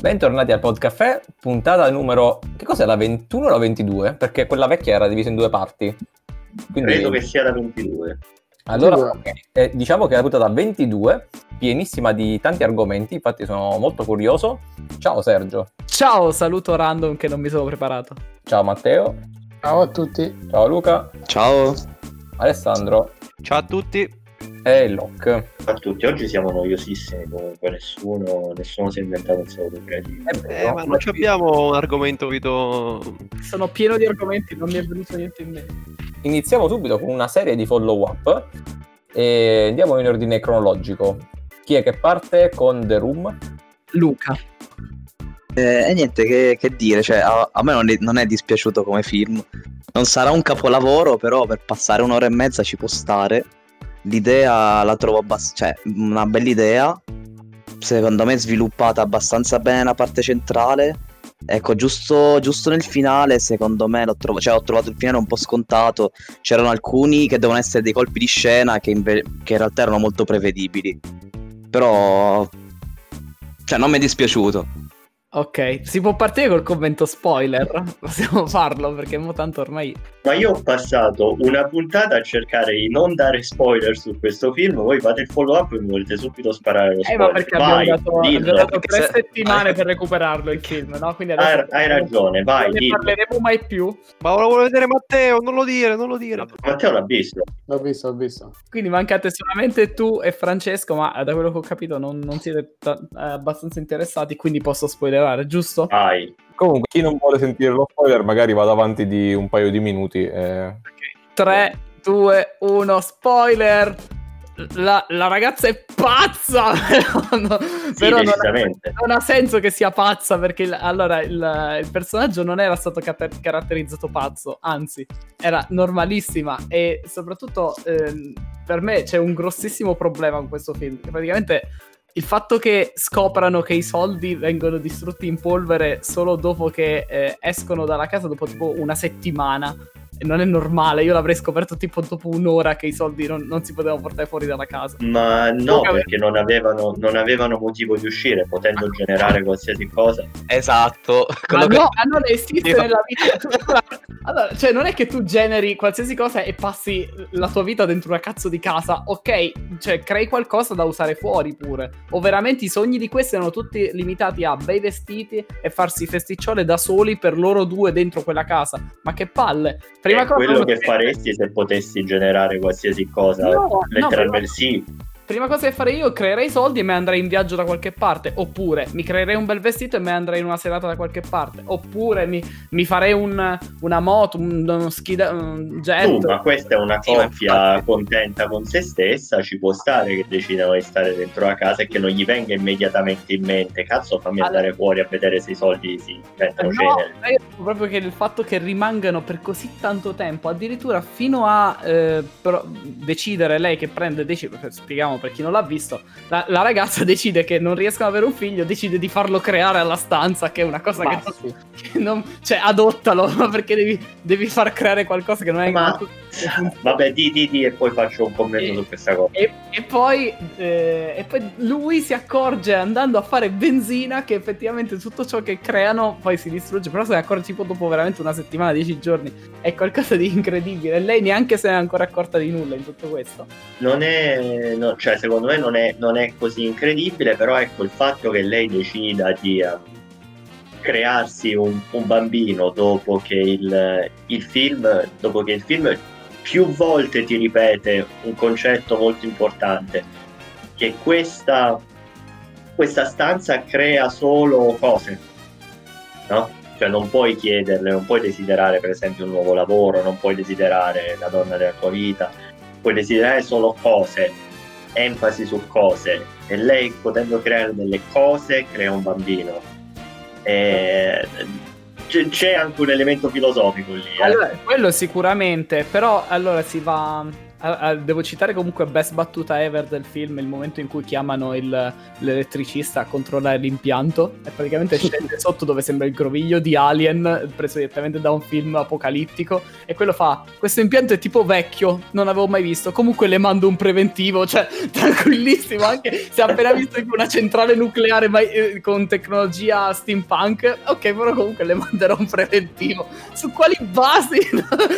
Bentornati al Podcaffè, puntata numero... Che cos'è la 21 o la 22? Perché quella vecchia era divisa in due parti. Quindi... Credo che sia la 22. Allora, eh, diciamo che è la puntata 22, pienissima di tanti argomenti, infatti sono molto curioso. Ciao Sergio. Ciao, saluto random che non mi sono preparato. Ciao Matteo. Ciao a tutti. Ciao Luca. Ciao. Alessandro. Ciao a tutti. E Locke. A tutti, oggi siamo noiosissimi comunque, nessuno, nessuno si è inventato il saluto creativo. Eh, eh, ma non abbiamo un argomento, Vito. Sono pieno di argomenti, non mi è venuto niente in mente. Iniziamo subito con una serie di follow up e andiamo in ordine cronologico. Chi è che parte con The Room? Luca. Eh, e niente che, che dire, cioè, a, a me non è, non è, dispiaciuto come film. Non sarà un capolavoro, però per passare un'ora e mezza ci può stare. L'idea la trovo abbast- cioè, una bella idea. Secondo me sviluppata abbastanza bene la parte centrale. Ecco, giusto, giusto nel finale, secondo me, l'ho trovato, cioè, ho trovato il finale un po' scontato. C'erano alcuni che devono essere dei colpi di scena che in, ve- che in realtà erano molto prevedibili. Però, cioè, non mi è dispiaciuto. Ok, si può partire col commento spoiler? Possiamo farlo perché mo tanto ormai... Ma io ho passato una puntata a cercare di non dare spoiler su questo film, voi fate il follow up e mi volete subito sparare lo spoiler. Eh ma perché vai, abbiamo, dato, abbiamo dato tre se... settimane per recuperarlo il film, no? Quindi hai, hai ragione, vai. Non ne parleremo mai più. Ma lo vuole vedere Matteo, non lo dire, non lo dire. Matteo l'ha visto. L'ho visto, l'ho visto. Quindi mancate solamente tu e Francesco, ma da quello che ho capito non, non siete t- abbastanza interessati, quindi posso spoiler spoilerare, giusto? Vai. Comunque, chi non vuole sentire lo spoiler, magari vado avanti di un paio di minuti. E... 3, 2, 1, spoiler! La, la, ragazza è pazza, però, no, sì, però non, ha, non, ha, senso che sia pazza perché il, allora il, il, personaggio non era stato car- caratterizzato pazzo, anzi era normalissima e soprattutto eh, per me c'è un grossissimo problema con questo film. Praticamente il fatto che scoprano che i soldi vengono distrutti in polvere solo dopo che eh, escono dalla casa, dopo tipo una settimana, non è normale. Io l'avrei scoperto tipo dopo un'ora che i soldi non, non si potevano portare fuori dalla casa. Ma no, perché, perché non, avevano, non, avevano, motivo di uscire, potendo ah. generare qualsiasi cosa. Esatto. Ma che... no, non esiste Io... nella vita. allora, cioè, non è che tu generi qualsiasi cosa e passi la tua vita dentro una cazzo di casa. Ok, cioè, crei qualcosa da usare fuori pure. O veramente i sogni di questi erano tutti limitati a bei vestiti e farsi festicciole da soli per loro due dentro quella casa. Ma che palle! Prima cosa quello che faresti se potessi generare qualsiasi cosa, no, letteralmente no, sì prima cosa che farei io creerei soldi e me andrei in viaggio da qualche parte. Oppure mi creerei un bel vestito e me andrei in una serata da qualche parte. Oppure mi, mi farei un, una moto, un, uno ski un jet. Tu, ma questa è una coppia sì, contenta con se stessa. Ci può stare che decidano di stare dentro la casa e che non gli venga immediatamente in mente. Cazzo, fammi allora, andare fuori a vedere se i soldi si diventano no, cenere. Io proprio che il fatto che rimangano per così tanto tempo, addirittura fino a eh, decidere lei che prende, decide, spieghiamo per chi non l'ha visto, la, la, ragazza decide che non riescono ad avere un figlio, decide di farlo creare alla stanza, che è una cosa che non, che non, Cioè, adottalo, perché devi, devi, far creare qualcosa che non è... Ma... Vabbè, di, di, di, e poi faccio un commento e, su questa cosa. E, e, poi, eh, e poi lui si accorge andando a fare benzina che effettivamente tutto ciò che creano poi si distrugge, però se ne accorge tipo dopo veramente una settimana, dieci giorni, è qualcosa di incredibile. Lei neanche se ne è ancora accorta di nulla in tutto questo. Non è... No, cioè, secondo me non è, non è, così incredibile, però ecco il fatto che lei decida di uh, crearsi un, un, bambino dopo che il, il, film, dopo che il film più volte ti ripete un concetto molto importante, che questa, questa stanza crea solo cose, no? Cioè non puoi chiederle, non puoi desiderare per esempio un nuovo lavoro, non puoi desiderare la donna della tua vita, puoi desiderare solo cose enfasi su cose e lei potendo creare delle cose crea un bambino. E c'è anche un elemento filosofico lì. Eh. Allora, quello sicuramente, però allora si va devo citare comunque best battuta ever del film, il momento in cui chiamano il, l'elettricista a controllare l'impianto e praticamente scende sotto dove sembra il groviglio di Alien preso direttamente da un film apocalittico e quello fa questo impianto è tipo vecchio, non avevo mai visto, comunque le mando un preventivo, cioè tranquillissimo anche se ha appena visto una centrale nucleare mai, eh, con tecnologia steampunk, ok però comunque le manderò un preventivo, su quali basi?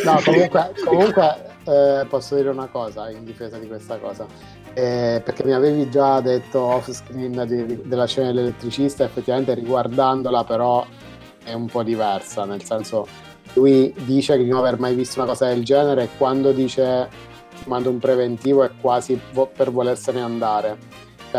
no comunque, comunque eh, posso dire una cosa in difesa di questa cosa. Eh, perché mi avevi già detto off screen di, della scena dell'elettricista, effettivamente riguardandola però è un po' diversa, nel senso lui dice di non aver mai visto una cosa del genere e quando dice mando un preventivo è quasi vo- per volersene andare,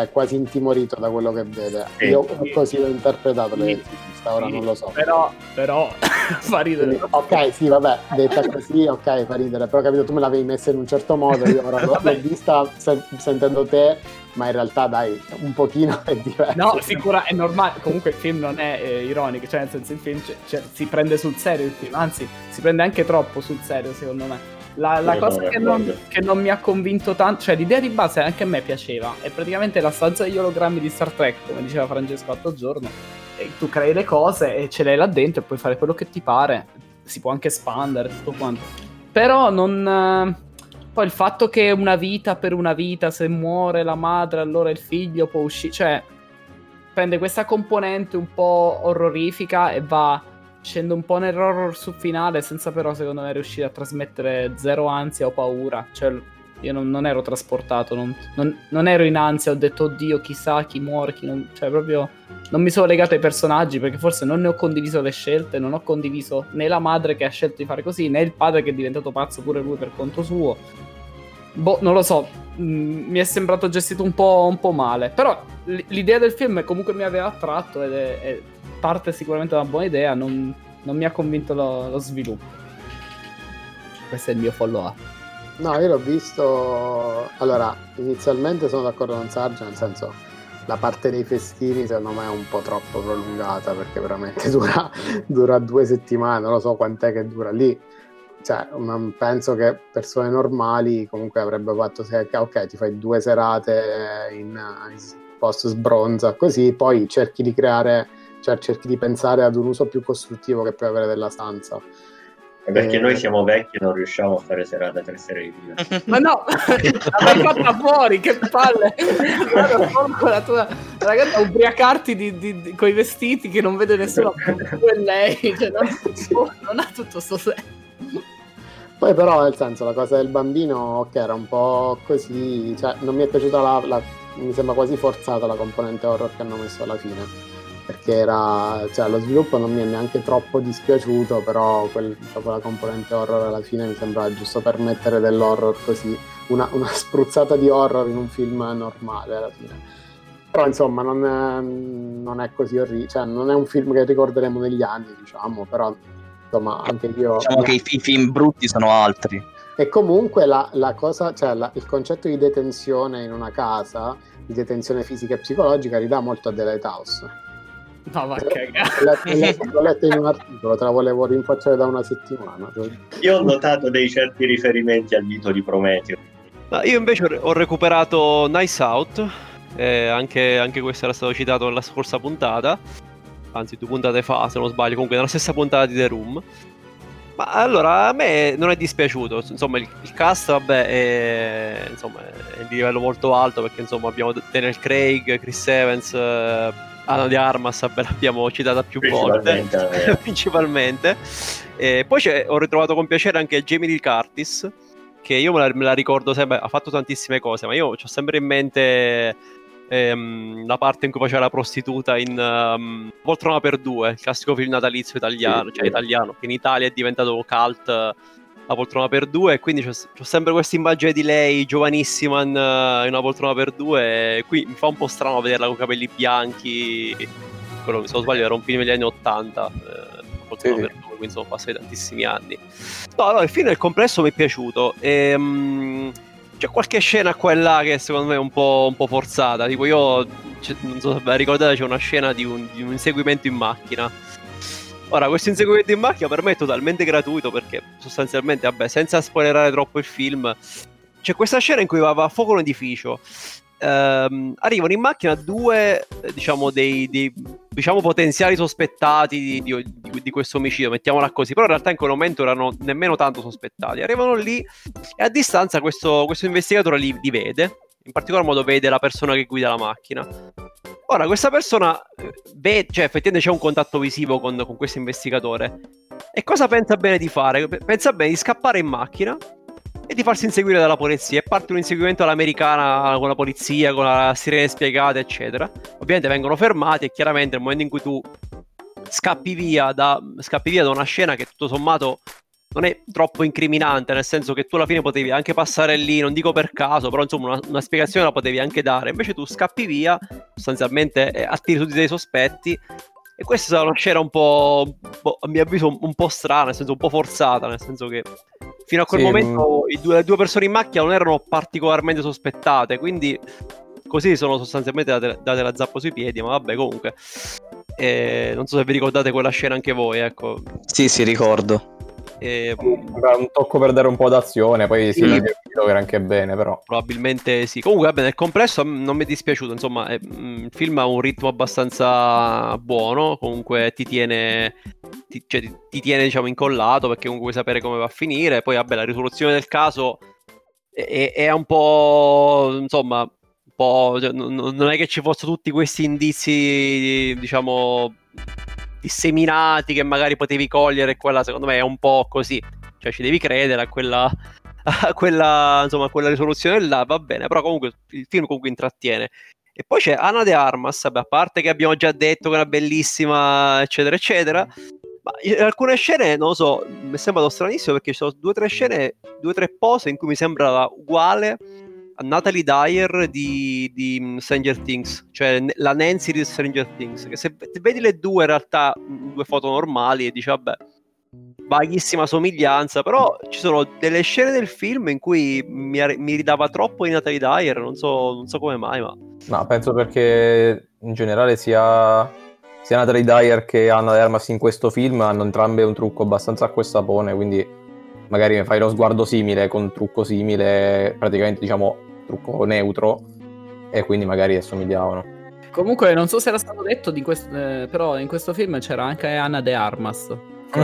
è quasi intimorito da quello che vede. Io così l'ho interpretato l'elettricista questa, ora non lo so. Però, però fa ridere. Ok, sì, vabbè, detta così, ok, fa ridere, però capito, tu me l'avevi messa in un certo modo, io ora l'ho vista sen- sentendo te, ma in realtà dai, un pochino è diverso. No, sicura, è normale, comunque il film non è eh, ironico, cioè nel senso il film cioè, si prende sul serio il film, anzi si prende anche troppo sul serio secondo me. La, la cosa che non, che non, mi ha convinto tanto, cioè l'idea di base anche a me piaceva, è praticamente la stanza degli ologrammi di Star Trek, come diceva Francesco l'altro giorno, tu crei le cose e ce l'hai là dentro e puoi fare quello che ti pare. Si può anche espandere, tutto quanto. Però non... Eh, poi il fatto che una vita per una vita, se muore la madre, allora il figlio può uscire. Cioè, prende questa componente un po' orrorifica e va. Scende un po' nell'horror sul finale, senza però, secondo me, riuscire a trasmettere zero ansia o paura. Cioè, io non, non ero trasportato, non, non, non, ero in ansia, ho detto oddio, chissà chi muore, chi non... Cioè, proprio non mi sono legato ai personaggi perché forse non ne ho condiviso le scelte, non ho condiviso né la madre che ha scelto di fare così, né il padre che è diventato pazzo pure lui per conto suo. Boh, non lo so, mm, mi è sembrato gestito un po', un po male. Però l'idea del film comunque mi aveva attratto ed è, è parte sicuramente una buona idea, non, non mi ha convinto lo, lo sviluppo. Questo è il mio follow up. No, io l'ho visto. Allora, inizialmente sono d'accordo con Sargio, nel senso la parte dei festini secondo me è un po' troppo prolungata perché veramente dura, dura due settimane, non lo so quant'è che dura lì. Cioè, penso che persone normali comunque avrebbero fatto se ok, ti fai due serate in, in post sbronza, così poi cerchi di creare, cioè cerchi di pensare ad un uso più costruttivo che puoi avere della stanza perché eh... noi siamo vecchi e non riusciamo a fare serate tre sere di fila. Ma no, l'hai fatta fuori, che palle! con la tua ragazza ubriacarti di, di, di, con i vestiti che non vede nessuno, tu e lei, cioè, non, non, ha tutto sto senso. Poi però, nel senso, la cosa del bambino, che era un po' così, cioè non mi è piaciuta la, la mi sembra quasi forzata la componente horror che hanno messo alla fine perché era, cioè, lo sviluppo non mi è neanche troppo dispiaciuto, però quel, proprio la componente horror alla fine mi sembrava giusto per mettere dell'horror così, una, una spruzzata di horror in un film normale alla fine. Però insomma non è, non è così orribile, cioè non è un film che ricorderemo negli anni, diciamo, però insomma anche io... Diciamo che i, i film brutti sono altri. E comunque la, la cosa, cioè la, il concetto di detenzione in una casa, di detenzione fisica e psicologica, ridà molto a Delight House No, ma cagare. L'ho letto in un articolo, te la volevo rinfacciare da una settimana. Io ho notato dei certi riferimenti al mito di Prometeo. No, io invece ho recuperato Nice Out, eh, anche, anche, questo era stato citato nella scorsa puntata, anzi due puntate fa se non sbaglio, comunque nella stessa puntata di The Room. Ma allora a me non è dispiaciuto, insomma il, il cast vabbè è, insomma, è di livello molto alto perché insomma abbiamo Daniel Craig, Chris Evans... Eh, Anna di Armas l'abbiamo citata più principalmente, volte eh. principalmente e poi ho ritrovato con piacere anche Jamie Lee Curtis che io me la, me la, ricordo sempre ha fatto tantissime cose ma io ho sempre in mente ehm, la parte in cui faceva la prostituta in um, Poltrona per due il classico film natalizio italiano sì, cioè sì. italiano che in Italia è diventato cult la poltrona per due e quindi c'ho sempre questa immagine di lei giovanissima in, in, una poltrona per due e qui mi fa un po' strano vederla con capelli bianchi. Quello se non sbaglio era un film degli anni 80 eh, poltrona sì, per due quindi sono passati tantissimi anni. No, no il film nel complesso mi è piaciuto e, um, c'è qualche scena qua e là che secondo me è un po', un po forzata tipo io non so se ricordate c'è una scena di un, di un inseguimento in macchina Ora, questo inseguimento in macchina per me è totalmente gratuito perché sostanzialmente, vabbè, senza spoilerare troppo il film, c'è questa scena in cui va, a fuoco un edificio. Ehm, arrivano in macchina due, diciamo, dei, dei diciamo, potenziali sospettati di, di, di, questo omicidio, mettiamola così, però in realtà in quel momento erano nemmeno tanto sospettati. Arrivano lì e a distanza questo, questo investigatore li, li vede, in particolar modo vede la persona che guida la macchina. Ora, questa persona eh, vede, cioè effettivamente c'è un contatto visivo con, con questo investigatore. E cosa pensa bene di fare? Pensa bene di scappare in macchina e di farsi inseguire dalla polizia. E parte un inseguimento all'americana con la polizia, con la sirene spiegata, eccetera. Ovviamente vengono fermati e chiaramente nel momento in cui tu scappi via da, scappi via da una scena che tutto sommato non è troppo incriminante, nel senso che tu alla fine potevi anche passare lì, non dico per caso, però insomma una, una spiegazione la potevi anche dare. Invece tu scappi via, sostanzialmente eh, attiri tutti dei sospetti. E questa è stata una scena un po', boh, a mio avviso, un po' strana, nel senso un po' forzata, nel senso che fino a quel sì, momento mm. due, le due persone in macchina non erano particolarmente sospettate, quindi così sono sostanzialmente date, date la zappa sui piedi, ma vabbè comunque. Eh, non so se vi ricordate quella scena anche voi, ecco. Sì, sì, ricordo. E... Un tocco per dare un po' d'azione, poi sì, sì. era anche bene, però. Probabilmente sì. Comunque, vabbè, nel complesso non mi è dispiaciuto. Insomma, è, il film ha un ritmo abbastanza buono. Comunque ti tiene, ti, cioè, ti, ti tiene diciamo, incollato perché comunque vuoi sapere come va a finire. Poi, vabbè, la risoluzione del caso è, è un po', insomma, un po', cioè, non, non è che ci fossero tutti questi indizi, diciamo disseminati che magari potevi cogliere, quella secondo me è un po' così, cioè ci devi credere a quella, a quella, insomma, a quella risoluzione là, va bene, però comunque il film comunque intrattiene. E poi c'è Anna de Armas, vabbè, a parte che abbiamo già detto che è una bellissima, eccetera, eccetera. Ma alcune scene, non lo so, mi è sembrato stranissimo perché ci sono due o tre scene, due o tre pose in cui mi sembrava uguale Natalie Dyer di, di, mm, Stranger Things, cioè la Nancy di Stranger Things, che se vedi le due in realtà mm, due foto normali e dici vabbè, vaghissima somiglianza, però ci sono delle scene del film in cui mi, mi ridava troppo di Natalie Dyer, non so, non so come mai, ma... No, penso perché in generale sia, sia Natalie Dyer che Anna Dermas in questo film hanno entrambe un trucco abbastanza acqua e sapone, quindi magari fai lo sguardo simile con trucco simile, praticamente diciamo trucco neutro, e quindi magari assomigliavano. Comunque, non so se era stato detto, questo, eh, però in questo film c'era anche Anna De Armas.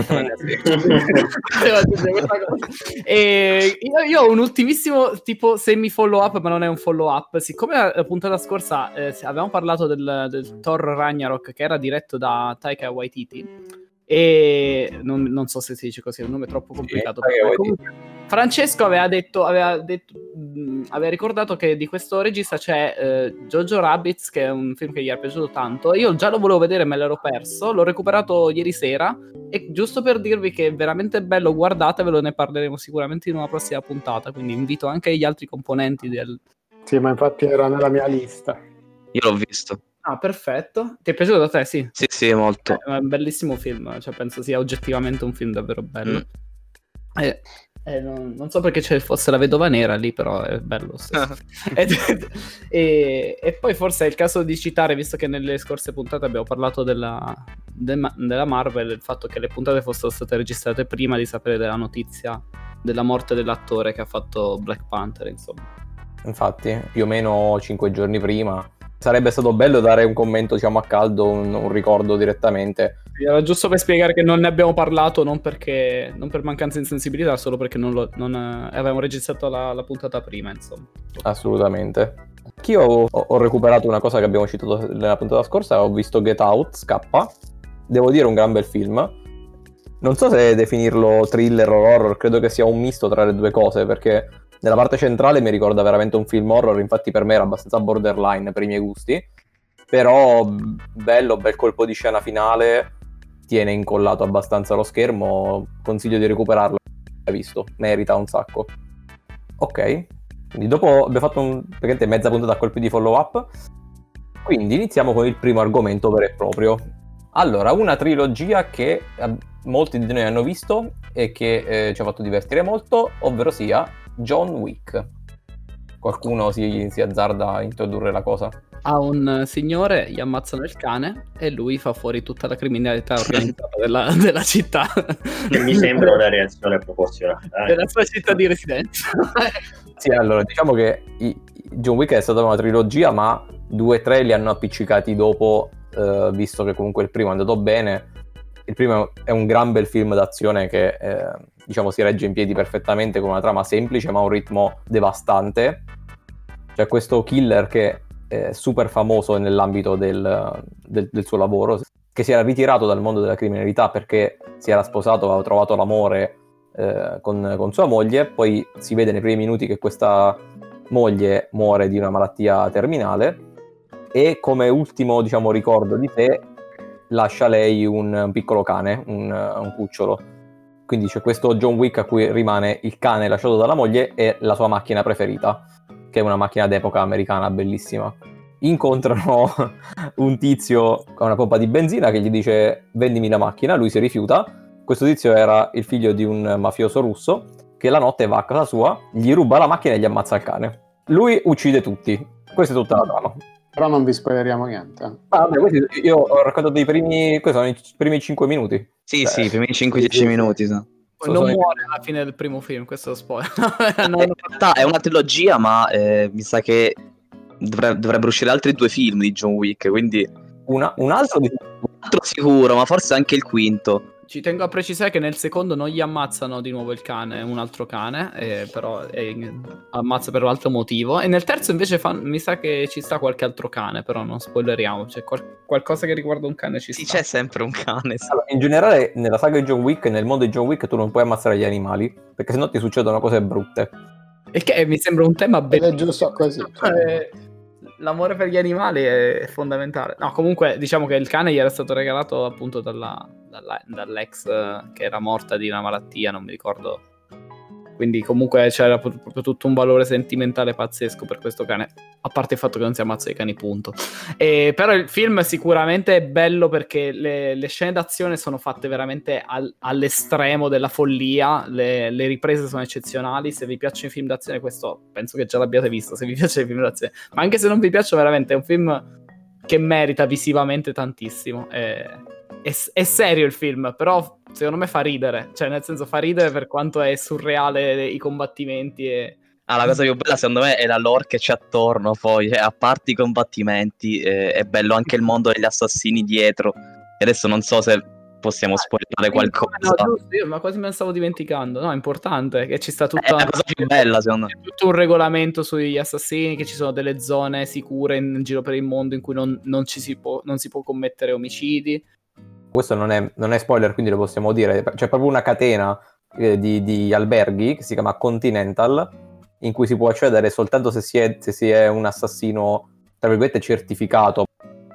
e io, io, ho un ultimissimo tipo semi follow up, ma non è un follow up. Siccome la puntata scorsa eh, avevamo parlato del, del Thor Ragnarok che era diretto da Taika Waititi e non, non, so se si dice così, è un nome troppo complicato. Sì, Francesco aveva detto, aveva, detto aveva ricordato che di questo regista c'è eh, Jojo Rabbits, che è un film che gli è piaciuto tanto. Io già lo volevo vedere, me l'ero perso. L'ho recuperato ieri sera. E giusto per dirvi che è veramente bello, guardatevelo, ne parleremo sicuramente in una prossima puntata. Quindi invito anche gli altri componenti del. Sì, ma infatti era nella mia lista. Io l'ho visto. Ah, perfetto. Ti è piaciuto a te? Sì. Sì, sì, molto. Eh, è un bellissimo film, cioè penso sia oggettivamente un film davvero bello. Mm. Eh, eh, non, non, so perché c'è fosse la vedova nera lì, però è bello. e, e, e, poi forse è il caso di citare, visto che nelle scorse puntate abbiamo parlato della, de, della Marvel, il fatto che le puntate fossero state registrate prima di sapere della notizia della morte dell'attore che ha fatto Black Panther, insomma. Infatti, più o meno cinque giorni prima Sarebbe stato bello dare un commento, diciamo, a caldo, un, un ricordo direttamente. Era giusto per spiegare che non ne abbiamo parlato, non, perché, non per mancanza di sensibilità, solo perché non, lo, non eh, avevamo registrato la, la, puntata prima, insomma. Assolutamente. Anch'io ho, ho recuperato una cosa che abbiamo citato nella puntata scorsa, ho visto Get Out, Scappa. Devo dire un gran bel film. Non so se definirlo thriller o horror, credo che sia un misto tra le due cose, perché nella parte centrale mi ricorda veramente un film horror, infatti per me era abbastanza borderline per i miei gusti, però bello, bel colpo di scena finale, tiene incollato abbastanza lo schermo, consiglio di recuperarlo, hai visto, merita un sacco. Ok, quindi dopo abbiamo fatto un, mezza puntata a colpi di follow up, quindi iniziamo con il primo argomento vero e proprio. Allora, una trilogia che eh, molti di noi hanno visto e che eh, ci ha fatto divertire molto, ovvero sia John Wick. Qualcuno si, si azzarda a introdurre la cosa? A un signore gli ammazzano il cane e lui fa fuori tutta la criminalità organizzata della, della città. Mi sembra una reazione proporzionata. Della sua città di residenza. Sì, allora diciamo che John Wick è stata una trilogia, ma due o tre li hanno appiccicati dopo, eh, visto che comunque il primo è andato bene. Il primo è un gran bel film d'azione che eh, diciamo si regge in piedi perfettamente con una trama semplice ma un ritmo devastante. C'è questo killer che è super famoso nell'ambito del, del, del suo lavoro, che si era ritirato dal mondo della criminalità perché si era sposato, aveva trovato l'amore eh, con, con, sua moglie, poi si vede nei primi minuti che questa moglie muore di una malattia terminale e come ultimo diciamo, ricordo di sé lascia lei un, un piccolo cane, un, un, cucciolo. Quindi c'è questo John Wick a cui rimane il cane lasciato dalla moglie e la sua macchina preferita, che è una macchina d'epoca americana bellissima. Incontrano un tizio con una pompa di benzina che gli dice vendimi la macchina, lui si rifiuta. Questo tizio era il figlio di un mafioso russo che la notte va a casa sua, gli ruba la macchina e gli ammazza il cane. Lui uccide tutti. Questa è tutta la trama. Però non vi spoileriamo niente. Ah, vabbè, questi, io ho raccontato i primi, sono i primi 5 minuti. Sì, cioè, sì, i primi 5-10 minuti. So. Non muore alla fine del primo film, questo è lo spoiler. no, in realtà è una trilogia, ma eh, mi sa che dovre- dovrebbero uscire altri due film di John Wick, quindi... Una, un altro di... Un altro sicuro, ma forse anche il quinto. Ci tengo a precisare che nel secondo non gli ammazzano di nuovo il cane, un altro cane, eh, però eh, ammazza per un altro motivo. E nel terzo invece fa, mi sa che ci sta qualche altro cane, però non spoileriamo. C'è qual- qualcosa che riguarda un cane ci sì, sta. c'è sempre un cane. Sì. Allora, in generale, nella saga di John Wick, nel mondo di John Wick, tu non puoi ammazzare gli animali, perché sennò ti succedono cose brutte. E che mi sembra un tema bello. È giusto così. Cioè. Eh, l'amore per gli animali è fondamentale. No, comunque diciamo che il cane gli era stato regalato appunto dalla, dalla, dall'ex uh, che era morta di una malattia, non mi ricordo. Quindi comunque c'era proprio tutto un valore sentimentale pazzesco per questo cane, a parte il fatto che non si ammazza i cani, punto. E, però il film sicuramente è bello perché le, le scene d'azione sono fatte veramente al, all'estremo della follia, le, le, riprese sono eccezionali, se vi piacciono i film d'azione questo penso che già l'abbiate visto, se vi piacciono i film d'azione, ma anche se non vi piacciono veramente è un film che merita visivamente tantissimo. È, è, è serio il film, però secondo me fa ridere, cioè nel senso fa ridere per quanto è surreale i combattimenti e... Ah, la cosa più bella secondo me è la lore che c'è attorno poi, cioè, a parte i combattimenti eh, è bello anche il mondo degli assassini dietro. E adesso non so se possiamo ah, spoilerare qualcosa. No, giusto, ma quasi me ne stavo dimenticando. No, è importante che ci sta tutta è la cosa più bella, secondo me. Tutto un regolamento sugli assassini, che ci sono delle zone sicure in, in giro per il mondo in cui non, non, si, può, non si può commettere omicidi questo non è, non è, spoiler, quindi lo possiamo dire. C'è proprio una catena eh, di, di, alberghi che si chiama Continental, in cui si può accedere soltanto se si è, se si è un assassino, tra virgolette, certificato.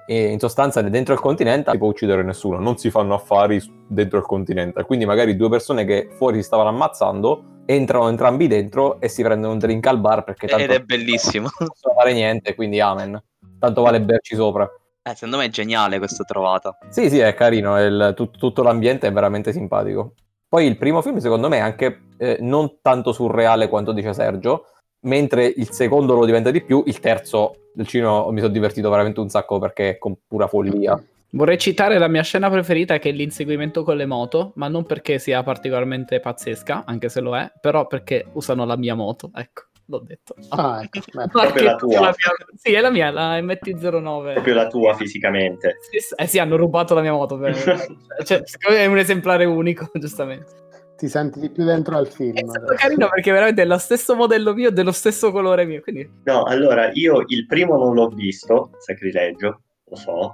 E in sostanza dentro il Continental non si può uccidere nessuno, non si fanno affari dentro il Continental. Quindi magari due persone che fuori si stavano ammazzando entrano entrambi dentro e si prendono un drink al bar perché tanto Ed è bellissimo. Non possono fare niente, quindi amen. Tanto vale berci sopra. Eh, secondo me è geniale questa trovata. Sì, sì, è carino, il, tut, tutto l'ambiente è veramente simpatico. Poi il primo film, secondo me, è anche eh, non tanto surreale quanto dice Sergio, mentre il secondo lo diventa di più, il terzo del cinema mi sono divertito veramente un sacco perché è con pura follia. Vorrei citare la mia scena preferita che è l'inseguimento con le moto, ma non perché sia particolarmente pazzesca, anche se lo è, però perché usano la mia moto, ecco l'ho detto. Ah, ecco. Proprio la tua. La mia... Sì, è la mia, la MT-09. Proprio la tua fisicamente. Sì, eh sì, hanno rubato la mia moto. Per... cioè, è un esemplare unico, giustamente. Ti senti di più dentro al film. È stato carino perché veramente è lo stesso modello mio, dello stesso colore mio. Quindi... No, allora, io il primo non l'ho visto, sacrilegio, lo so.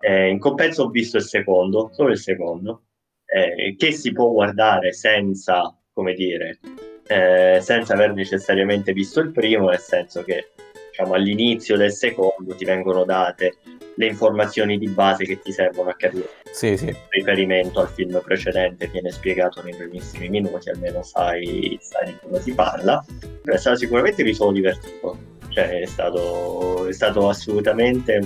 Eh, in compenso ho visto il secondo, solo il secondo, eh, che si può guardare senza, come dire, eh, senza aver necessariamente visto il primo, nel senso che diciamo, all'inizio del secondo ti vengono date le informazioni di base che ti servono a capire. Sì, sì. riferimento al film precedente viene spiegato nei primissimi minuti, almeno sai, sai di cosa si parla. È stato sicuramente mi sono divertito, cioè è stato, è stato assolutamente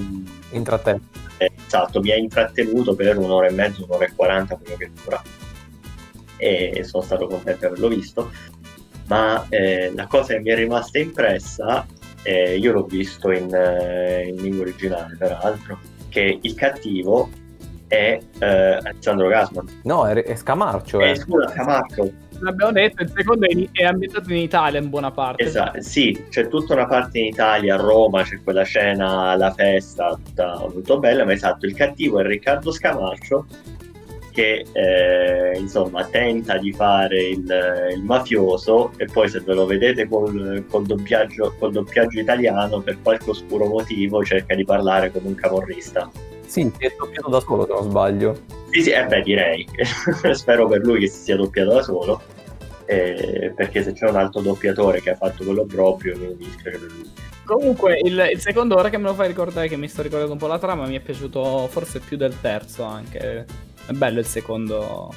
intrattenuto. esatto, mi ha intrattenuto per un'ora e mezza, un'ora e quaranta, quello che dura. E sono stato contento di averlo visto ma eh, la cosa che mi è rimasta impressa, eh, io l'ho visto in, eh, in, lingua originale peraltro, che il cattivo è eh, Alessandro Gasman. No, è, è Scamarcio. Eh, scusa, Scamarcio. l'abbiamo detto, il secondo è, in, è, ambientato in Italia in buona parte. Esatto, sì, c'è tutta una parte in Italia, a Roma, c'è quella scena, la festa, tutta molto bella, ma esatto, il cattivo è Riccardo Scamarcio che eh, insomma tenta di fare il, il, mafioso e poi se ve lo vedete col, col, doppiaggio, col doppiaggio italiano per qualche oscuro motivo cerca di parlare come un camorrista. Sì, si è doppiato da solo se non sbaglio. Sì, sì, eh beh direi, spero per lui che si sia doppiato da solo, eh, perché se c'è un altro doppiatore che ha fatto quello proprio mi dispiace per lui. Comunque, il, il, secondo, ora che me lo fai ricordare, che mi sto ricordando un po' la trama, mi è piaciuto forse più del terzo anche. È bello il secondo.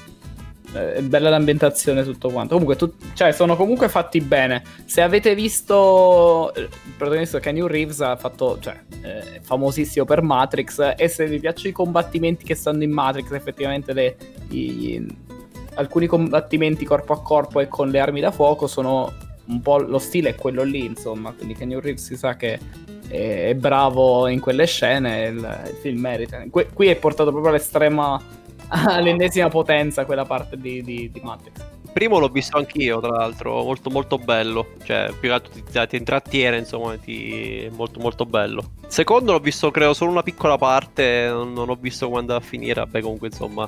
È bella l'ambientazione tutto quanto. Comunque, tu, cioè, sono comunque fatti bene. Se avete visto il protagonista Kenny Reeves ha fatto, cioè, è famosissimo per Matrix. E se vi piacciono i combattimenti che stanno in Matrix, effettivamente le, i, alcuni combattimenti corpo a corpo e con le armi da fuoco sono un po' lo stile è quello lì, insomma. Quindi Kenny Reeves si sa che è, bravo in quelle scene. Il, il film merita. Qui è portato proprio all'estrema all'ennesima potenza quella parte di, di, di Matrix. Il primo l'ho visto anch'io, tra l'altro, molto molto bello. Cioè, più che altro ti, ti intrattiene, insomma, ti... molto molto bello. Il secondo l'ho visto, credo, solo una piccola parte, non, non ho visto come andava a finire, vabbè, comunque, insomma.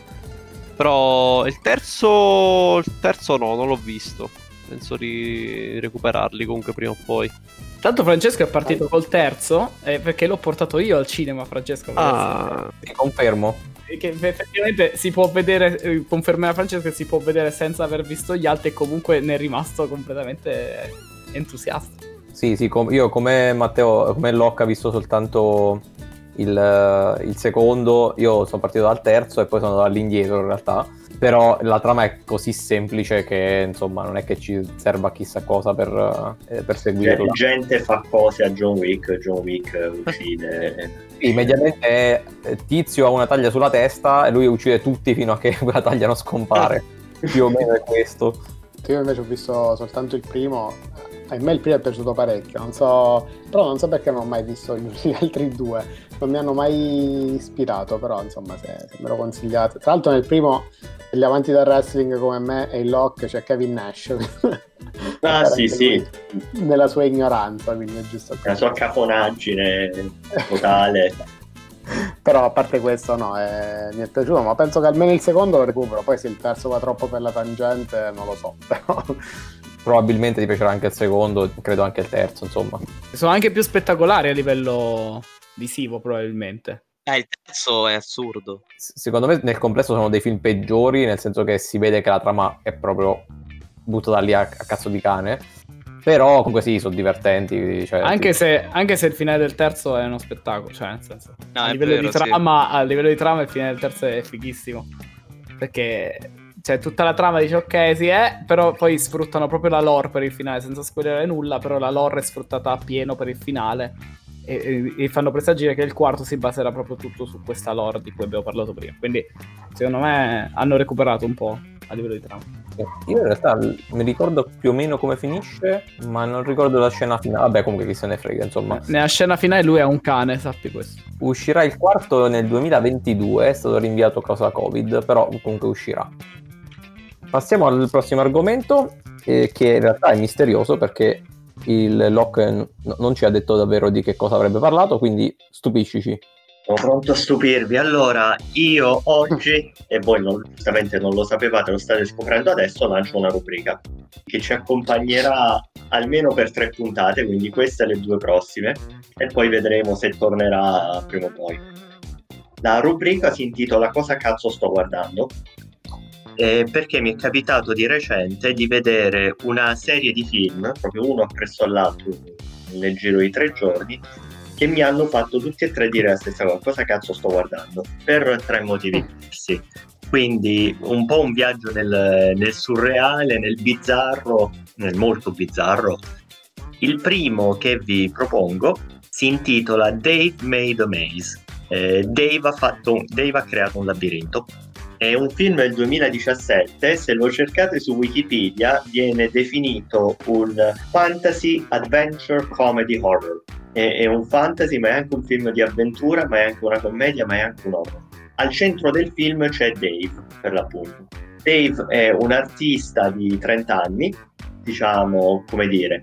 Però il terzo, il terzo no, non l'ho visto. Penso di recuperarli comunque prima o poi. Tanto Francesco è partito col terzo, eh, perché l'ho portato io al cinema, Francesco. Ah, ti confermo che effettivamente si può vedere, eh, confermerà Francesco si può vedere senza aver visto gli altri e comunque ne è rimasto completamente entusiasta. Sì, sì, com- io come Matteo, come Locca, ho visto soltanto il, il, secondo, io sono partito dal terzo e poi sono andato all'indietro in realtà, però la trama è così semplice che insomma non è che ci serva chissà cosa per, eh, per seguirla. Cioè, gente fa cose a John Wick, John Wick uccide sì, mediamente Tizio ha una taglia sulla testa e lui uccide tutti fino a che quella taglia non scompare. Più o meno è questo. Io invece ho visto soltanto il primo. A me il primo è piaciuto parecchio, non so, però non so perché non ho mai visto gli altri due, non mi hanno mai ispirato, però insomma se, se me lo consigliate. Tra l'altro nel primo, gli avanti del wrestling come me e il lock c'è Kevin Nash. Ah sì, sì. Nella sua ignoranza, quindi è giusto. La sua cafonaggine totale. Però a parte questo no, eh, mi è piaciuto, ma penso che almeno il secondo lo recupero, poi se il terzo va troppo per la tangente non lo so, però... Probabilmente ti piacerà anche il secondo, credo anche il terzo, insomma. Sono anche più spettacolari a livello visivo, probabilmente. Eh, il terzo è assurdo. Secondo me nel complesso sono dei film peggiori, nel senso che si vede che la trama è proprio buttata lì a, a cazzo di cane. Però comunque sì, sono divertenti. Cioè, anche, ti... se, anche, se, il finale del terzo è uno spettacolo, cioè nel senso, no, a, livello vero, trama, sì. a, livello di trama, il finale del terzo è fighissimo. Perché cioè, tutta la trama dice ok, sì è, però poi sfruttano proprio la lore per il finale, senza spoilerare nulla, però la lore è sfruttata a pieno per il finale. E, e, e, fanno presagire che il quarto si baserà proprio tutto su questa lore di cui abbiamo parlato prima. Quindi, secondo me, hanno recuperato un po' a livello di trama. Io in realtà mi ricordo più o meno come finisce, ma non ricordo la scena finale. Vabbè, comunque chi se ne frega, insomma. Nella scena finale lui è un cane, sappi questo. Uscirà il quarto nel 2022, è stato rinviato a causa Covid, però comunque uscirà. Passiamo al prossimo argomento, eh, che in realtà è misterioso perché il Locke n- non ci ha detto davvero di che cosa avrebbe parlato, quindi stupiscici. Sono pronto a stupirvi. Allora, io oggi, e voi non, giustamente non lo sapevate, lo state scoprendo adesso, lancio una rubrica che ci accompagnerà almeno per tre puntate, quindi queste e le due prossime, e poi vedremo se tornerà prima o poi. La rubrica si intitola Cosa cazzo sto guardando? Eh, perché mi è capitato di recente di vedere una serie di film, proprio uno appresso all'altro nel giro di tre giorni, che mi hanno fatto tutti e tre dire la stessa cosa, cosa cazzo sto guardando, per tre motivi diversi. Quindi un po' un viaggio nel, nel surreale, nel bizzarro, nel molto bizzarro. Il primo che vi propongo si intitola Dave Made a Maze. Eh, Dave, ha fatto, Dave ha creato un labirinto. È un film del 2017, se lo cercate su Wikipedia viene definito un fantasy adventure comedy horror è, è, un fantasy, ma è anche un film di avventura, ma è anche una commedia, ma è anche un horror. Al centro del film c'è Dave, per l'appunto. Dave è un artista di 30 anni, diciamo, come dire,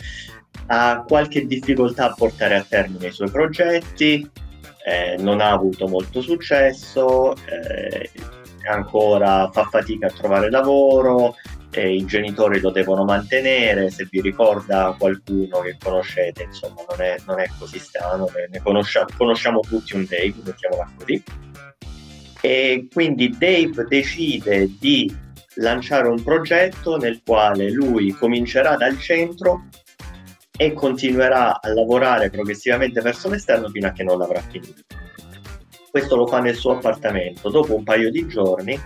ha qualche difficoltà a portare a termine i suoi progetti, eh, non ha avuto molto successo, eh, ancora fa fatica a trovare lavoro, i genitori lo devono mantenere, se vi ricorda qualcuno che conoscete, insomma non è, non è così strano, ne conosciamo, conosciamo tutti un Dave, mettiamola così. E quindi Dave decide di lanciare un progetto nel quale lui comincerà dal centro e continuerà a lavorare progressivamente verso l'esterno fino a che non l'avrà finito. Questo lo fa nel suo appartamento. Dopo un paio di giorni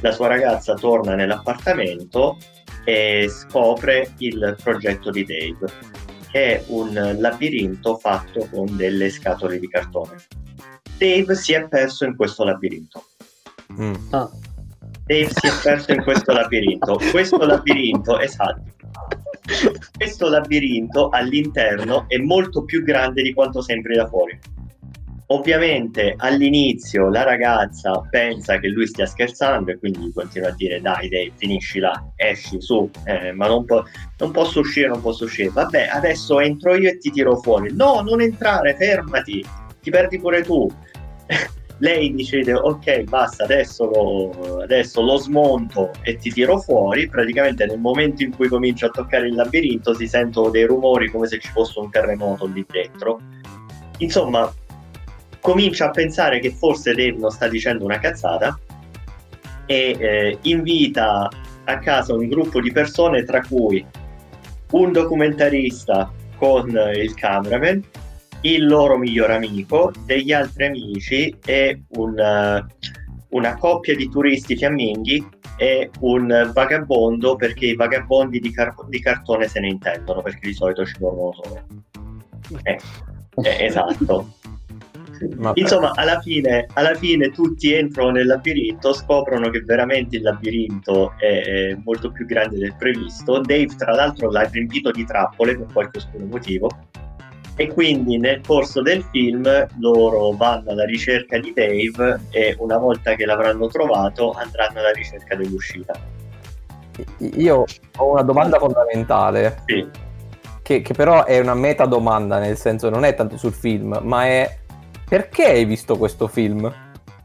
la sua ragazza torna nell'appartamento e scopre il progetto di Dave, che è un labirinto fatto con delle scatole di cartone. Dave si è perso in questo labirinto. Mm. Ah. Dave si è perso in questo labirinto. Questo labirinto, esatto. Questo labirinto all'interno è molto più grande di quanto sembri da fuori. Ovviamente all'inizio la ragazza pensa che lui stia scherzando e quindi continua a dire dai dai finisci là, esci su, eh, ma non, po- non, posso uscire, non posso uscire. Vabbè, adesso entro io e ti tiro fuori. No, non entrare, fermati, ti perdi pure tu. Lei decide ok basta adesso lo, adesso lo smonto e ti tiro fuori praticamente nel momento in cui comincio a toccare il labirinto si sentono dei rumori come se ci fosse un terremoto lì dentro insomma comincia a pensare che forse Dave non sta dicendo una cazzata e eh, invita a casa un gruppo di persone tra cui un documentarista con il cameraman, il loro miglior amico, degli altri amici e un, una coppia di turisti fiamminghi e un vagabondo perché i vagabondi di, car- di cartone se ne intendono perché di solito ci dormono solo. Eh, eh, esatto. Ma Insomma, alla fine, alla fine, tutti entrano nel labirinto, scoprono che veramente il labirinto è, è, molto più grande del previsto. Dave, tra l'altro, l'ha riempito di trappole per qualche oscuro motivo. E quindi nel corso del film loro vanno alla ricerca di Dave e una volta che l'avranno trovato andranno alla ricerca dell'uscita. Io ho una domanda fondamentale. Sì. Che, che, però è una meta domanda, nel senso non è tanto sul film, ma è perché hai visto questo film?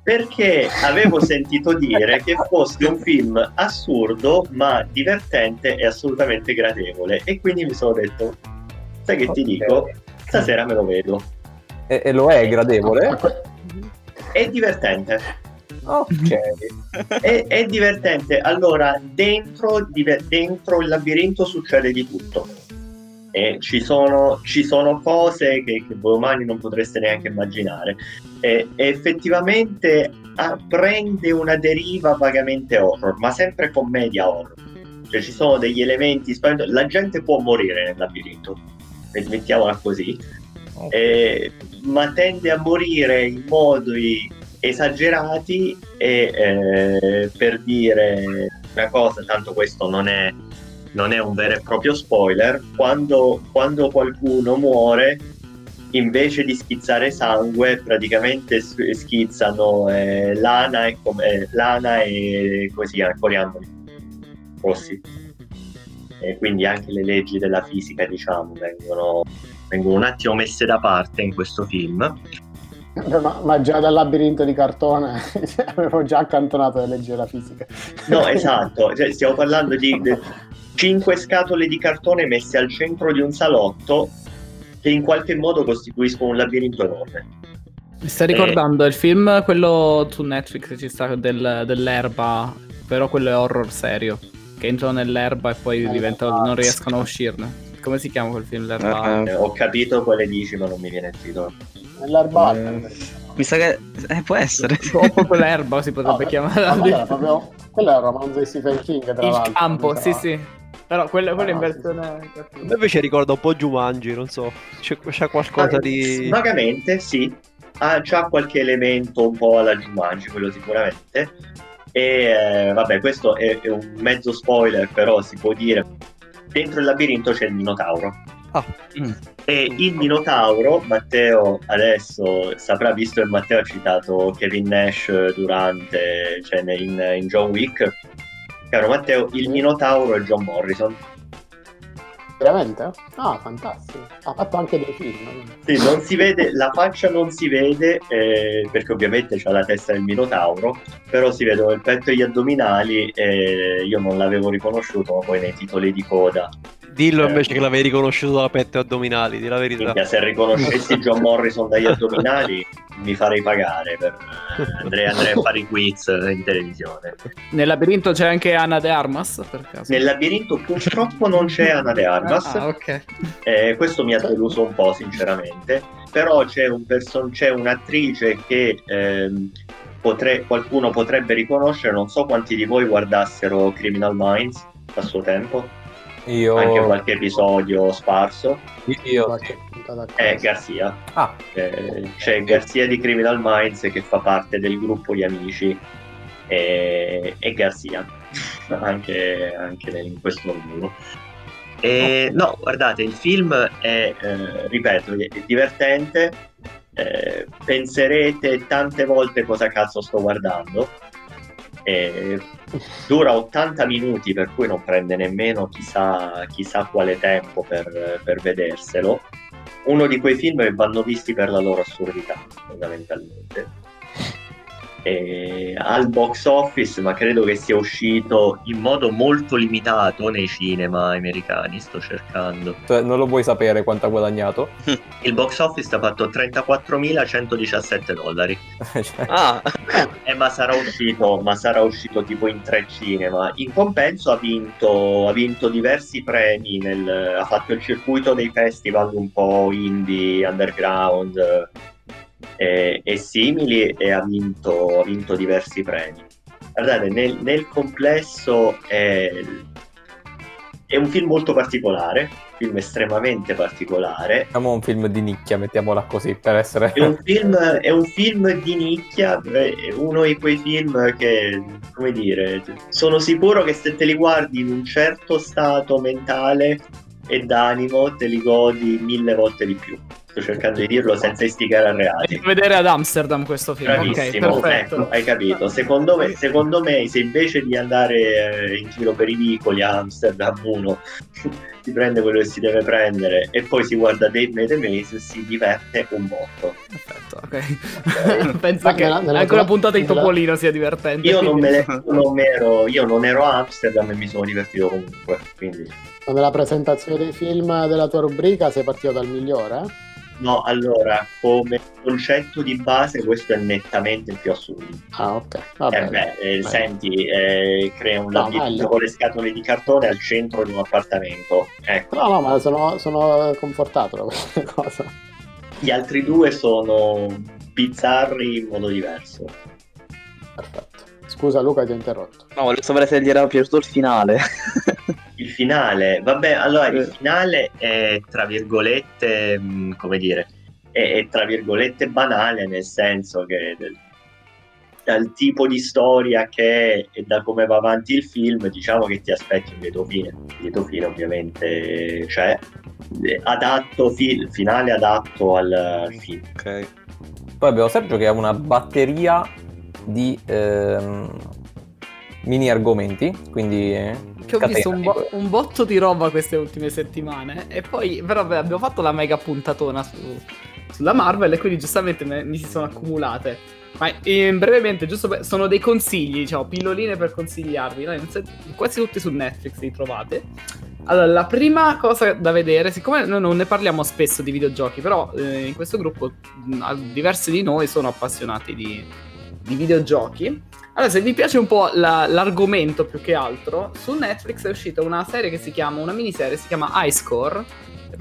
Perché avevo sentito dire che fosse un film assurdo ma divertente e assolutamente gradevole e quindi mi sono detto, sai che ti dico? Stasera me lo vedo. E, e lo è gradevole? È divertente. Ok. è, è, divertente. Allora, dentro, dentro il labirinto succede di tutto e ci sono, ci sono cose che, che voi umani non potreste neanche immaginare. E, e effettivamente ah, prende una deriva vagamente horror, ma sempre commedia horror. Cioè ci sono degli elementi spaventosi. La gente può morire nel labirinto, mettiamola così, okay. e, ma tende a morire in modi esagerati e eh, per dire una cosa, tanto questo non è non è un vero e proprio spoiler, quando, quando qualcuno muore invece di schizzare sangue praticamente schizzano eh, lana, e com- eh, lana e così coriandoli rossi e quindi anche le leggi della fisica diciamo vengono, vengono un attimo messe da parte in questo film ma, ma, già dal labirinto di cartone avevo già accantonato le leggi della fisica. No, esatto, cioè, stiamo parlando di, cinque scatole di cartone messe al centro di un salotto che in qualche modo costituiscono un labirinto enorme. Mi sta ricordando eh. il film, quello su Netflix ci sta del, dell'erba, però quello è horror serio, che entrano nell'erba e poi diventano, non riescono a uscirne. Come si chiama quel film? L'erba? Uh, eh, ho capito quale dici, ma non mi viene il titolo. L'erba. Eh, mi sa che eh, può essere. O proprio l'erba si potrebbe no, chiamare. No, proprio... Quello è un romanzo di Stephen King. Tra il l'altro, campo, sì, sì. Però quello, quello ah, in versione. Sì. Invece ricorda un po' Jumanji, non so. C'è, c'è qualcosa ah, di. Vagamente, sì. Ha già qualche elemento un po' alla Jumanji, quello sicuramente. E eh, vabbè, questo è, è, un mezzo spoiler, però si può dire. Dentro il labirinto c'è il Minotauro. Ah. Mm. E il Minotauro, Matteo adesso saprà, visto che Matteo ha citato Kevin Nash durante, cioè in, in John Wick, Caro Matteo, il Minotauro è John Morrison. Veramente? Ah, fantastico. Ha fatto anche dei film. Sì, non si vede, la faccia non si vede eh, perché ovviamente c'ha la testa del Minotauro, però si vedono il petto e gli addominali e io non l'avevo riconosciuto, ma poi nei titoli di coda Dillo eh. invece che l'avevi riconosciuto da petto e addominali, di la verità. Minchia, se riconoscessi John Morrison dagli addominali mi farei pagare, per... andrei, andrei, a fare i quiz in televisione. Nel labirinto c'è anche Anna De Armas, per caso? Nel labirinto purtroppo non c'è Anna De Armas. Ah, ok. Eh, questo mi ha deluso un po', sinceramente. Però c'è, un person- c'è un'attrice che... Ehm, potre- qualcuno potrebbe riconoscere, non so quanti di voi guardassero Criminal Minds a suo tempo. Io... Anche qualche episodio sparso. Io È Garcia. Ah. Eh, c'è Garcia di Criminal Minds che fa parte del gruppo di amici e, e Garcia anche, anche, in questo ruolo. E, no, guardate, il film è, eh, ripeto, è divertente. Eh, penserete tante volte cosa cazzo sto guardando e dura 80 minuti, per cui non prende nemmeno chissà, chissà quale tempo per, per vederselo. Uno di quei film che vanno visti per la loro assurdità, fondamentalmente eh, al box office, ma credo che sia uscito in modo molto limitato nei cinema americani. Sto cercando. Cioè, non lo vuoi sapere quanto ha guadagnato? Il box office ha fatto 34.117 dollari. Cioè. ah, eh, ma, sarà uscito, ma sarà uscito tipo in tre cinema. In compenso ha vinto, ha vinto diversi premi. Nel, ha fatto il circuito dei festival un po' indie, underground e, e simili e ha vinto, ha vinto, diversi premi. Guardate, nel, nel complesso è, è, un film molto particolare, un film estremamente particolare. Siamo un film di nicchia, mettiamola così, per essere... È un film, è un film di nicchia, è uno di quei film che, come dire, sono sicuro che se te li guardi in un certo stato mentale e d'animo te li godi mille volte di più sto cercando di dirlo senza istigare a reati. Devi vedere ad Amsterdam questo film. Bravissimo, okay, ecco, hai capito. Secondo me, secondo me, se invece di andare eh, in giro per i vicoli a Amsterdam uno si prende quello che si deve prendere e poi si guarda Dave Made Maze si diverte un botto. Perfetto, ok. okay. Penso che nella, nella anche una puntata in Topolino sia divertente. Io non, me le, non ero, io non ero a Amsterdam e mi sono divertito comunque, quindi... Nella presentazione dei film della tua rubrica sei partito dal migliore? No, allora, come concetto di base questo è nettamente il più assurdo. Ah, ok. Eh beh, eh, senti, eh, crea un no, labirinto con le scatole di cartone al centro di un appartamento. Ecco. No, no, ma sono, sono confortato da questa cosa. Gli altri due sono bizzarri in modo diverso. Perfetto. Scusa Luca, ti ho interrotto. No, volevo sapere se gli era piaciuto il finale. il finale, vabbè, allora il finale è tra virgolette, mm, come dire, è, è tra virgolette banale nel senso che dal tipo di storia che è e da come va avanti il film, diciamo che ti aspetti un lieto fine. Il lieto fine ovviamente c'è, adatto, fi- finale adatto al, al film. Ok. Poi abbiamo Sergio che ha una batteria di ehm, mini argomenti, quindi... Eh, che ho visto un, bo- un, botto di roba queste ultime settimane e poi però beh, abbiamo fatto la mega puntatona su, sulla Marvel e quindi giustamente me, mi si sono accumulate. Ma eh, brevemente, giusto per, sono dei consigli, diciamo, pilloline per consigliarvi. No? Quasi tutti su Netflix li trovate. Allora, la prima cosa da vedere, siccome noi non ne parliamo spesso di videogiochi, però eh, in questo gruppo diversi di noi sono appassionati di, di videogiochi. Allora, se vi piace un po' la, l'argomento più che altro, su Netflix è uscita una serie che si chiama, una miniserie, si chiama Ice Core.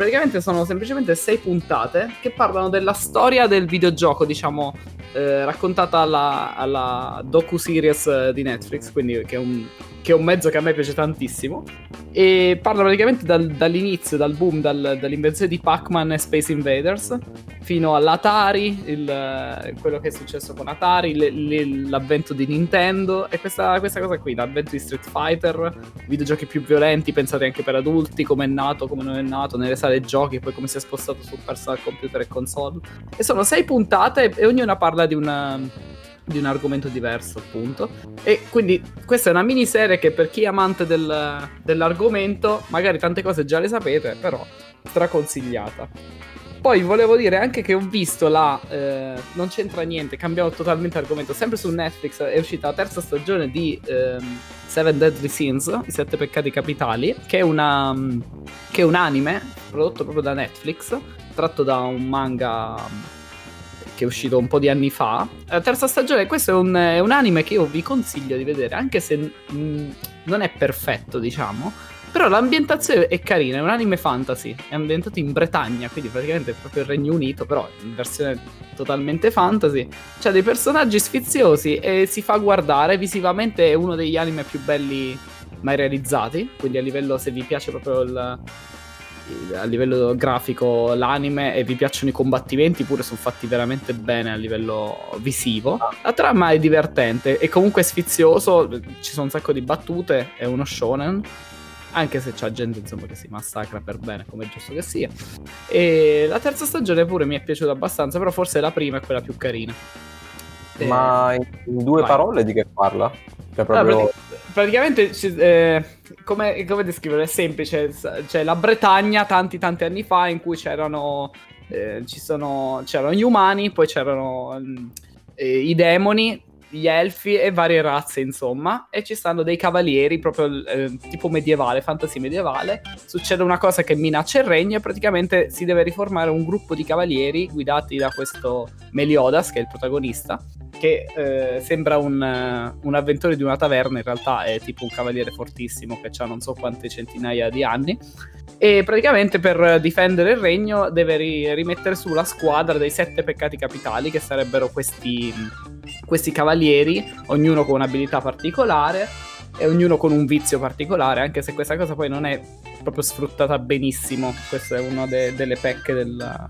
Praticamente sono semplicemente sei puntate che parlano della storia del videogioco, diciamo, eh, raccontata alla, alla docu-series di Netflix, quindi che è un che è un mezzo che a me piace tantissimo. E parla praticamente dal, dall'inizio, dal boom, dal, dall'invenzione di Pac-Man e Space Invaders fino all'Atari, il, quello che è successo con Atari, le, le, l'avvento di Nintendo e questa, questa, cosa qui, l'avvento di Street Fighter, videogiochi più violenti, pensati anche per adulti, come è nato, come non è nato, nelle sale giochi, e poi come si è spostato su personal computer e console. E sono sei puntate e ognuna parla di una di un argomento diverso, appunto. E quindi questa è una miniserie che per chi è amante del, dell'argomento, magari tante cose già le sapete, però straconsigliata. Poi volevo dire anche che ho visto la. Eh, non c'entra niente, cambiamo totalmente argomento. Sempre su Netflix è uscita la terza stagione di ehm, Seven Deadly Sins, I Sette Peccati Capitali, che è, una, che è un anime prodotto proprio da Netflix, tratto da un manga che è uscito un po' di anni fa. La terza stagione, questo è un, è un anime che io vi consiglio di vedere, anche se mh, non è perfetto, diciamo però l'ambientazione è carina, è un anime fantasy, è ambientato in Bretagna, quindi praticamente è proprio il Regno Unito, però in versione totalmente fantasy. C'ha dei personaggi sfiziosi e si fa guardare, visivamente è uno degli anime più belli mai realizzati, quindi a livello, se vi piace proprio il, il, a livello grafico l'anime e vi piacciono i combattimenti, pure sono fatti veramente bene a livello visivo. La trama è divertente e comunque sfizioso, ci sono un sacco di battute, è uno shonen anche se c'è gente insomma che si massacra per bene come è giusto che sia e la terza stagione pure mi è piaciuta abbastanza però forse la prima è quella più carina e... ma in due Vai. parole di che parla? Cioè proprio... ah, praticamente eh, come, come descriverlo è semplice c'è la Bretagna tanti tanti anni fa in cui c'erano eh, ci sono, c'erano gli umani poi c'erano eh, i demoni gli elfi e varie razze, insomma, e ci stanno dei cavalieri proprio eh, tipo medievale, fantasy medievale. Succede una cosa che minaccia il regno e praticamente si deve riformare un gruppo di cavalieri guidati da questo Meliodas, che è il protagonista, che eh, sembra un, uh, un, avventore di una taverna, in realtà è tipo un cavaliere fortissimo che ha non so quante centinaia di anni. E praticamente per difendere il regno deve ri- rimettere su la squadra dei sette peccati capitali, che sarebbero questi, questi cavalieri, ognuno con un'abilità particolare e ognuno con un vizio particolare, anche se questa cosa poi non è proprio sfruttata benissimo. Questa è una de- delle pecche del,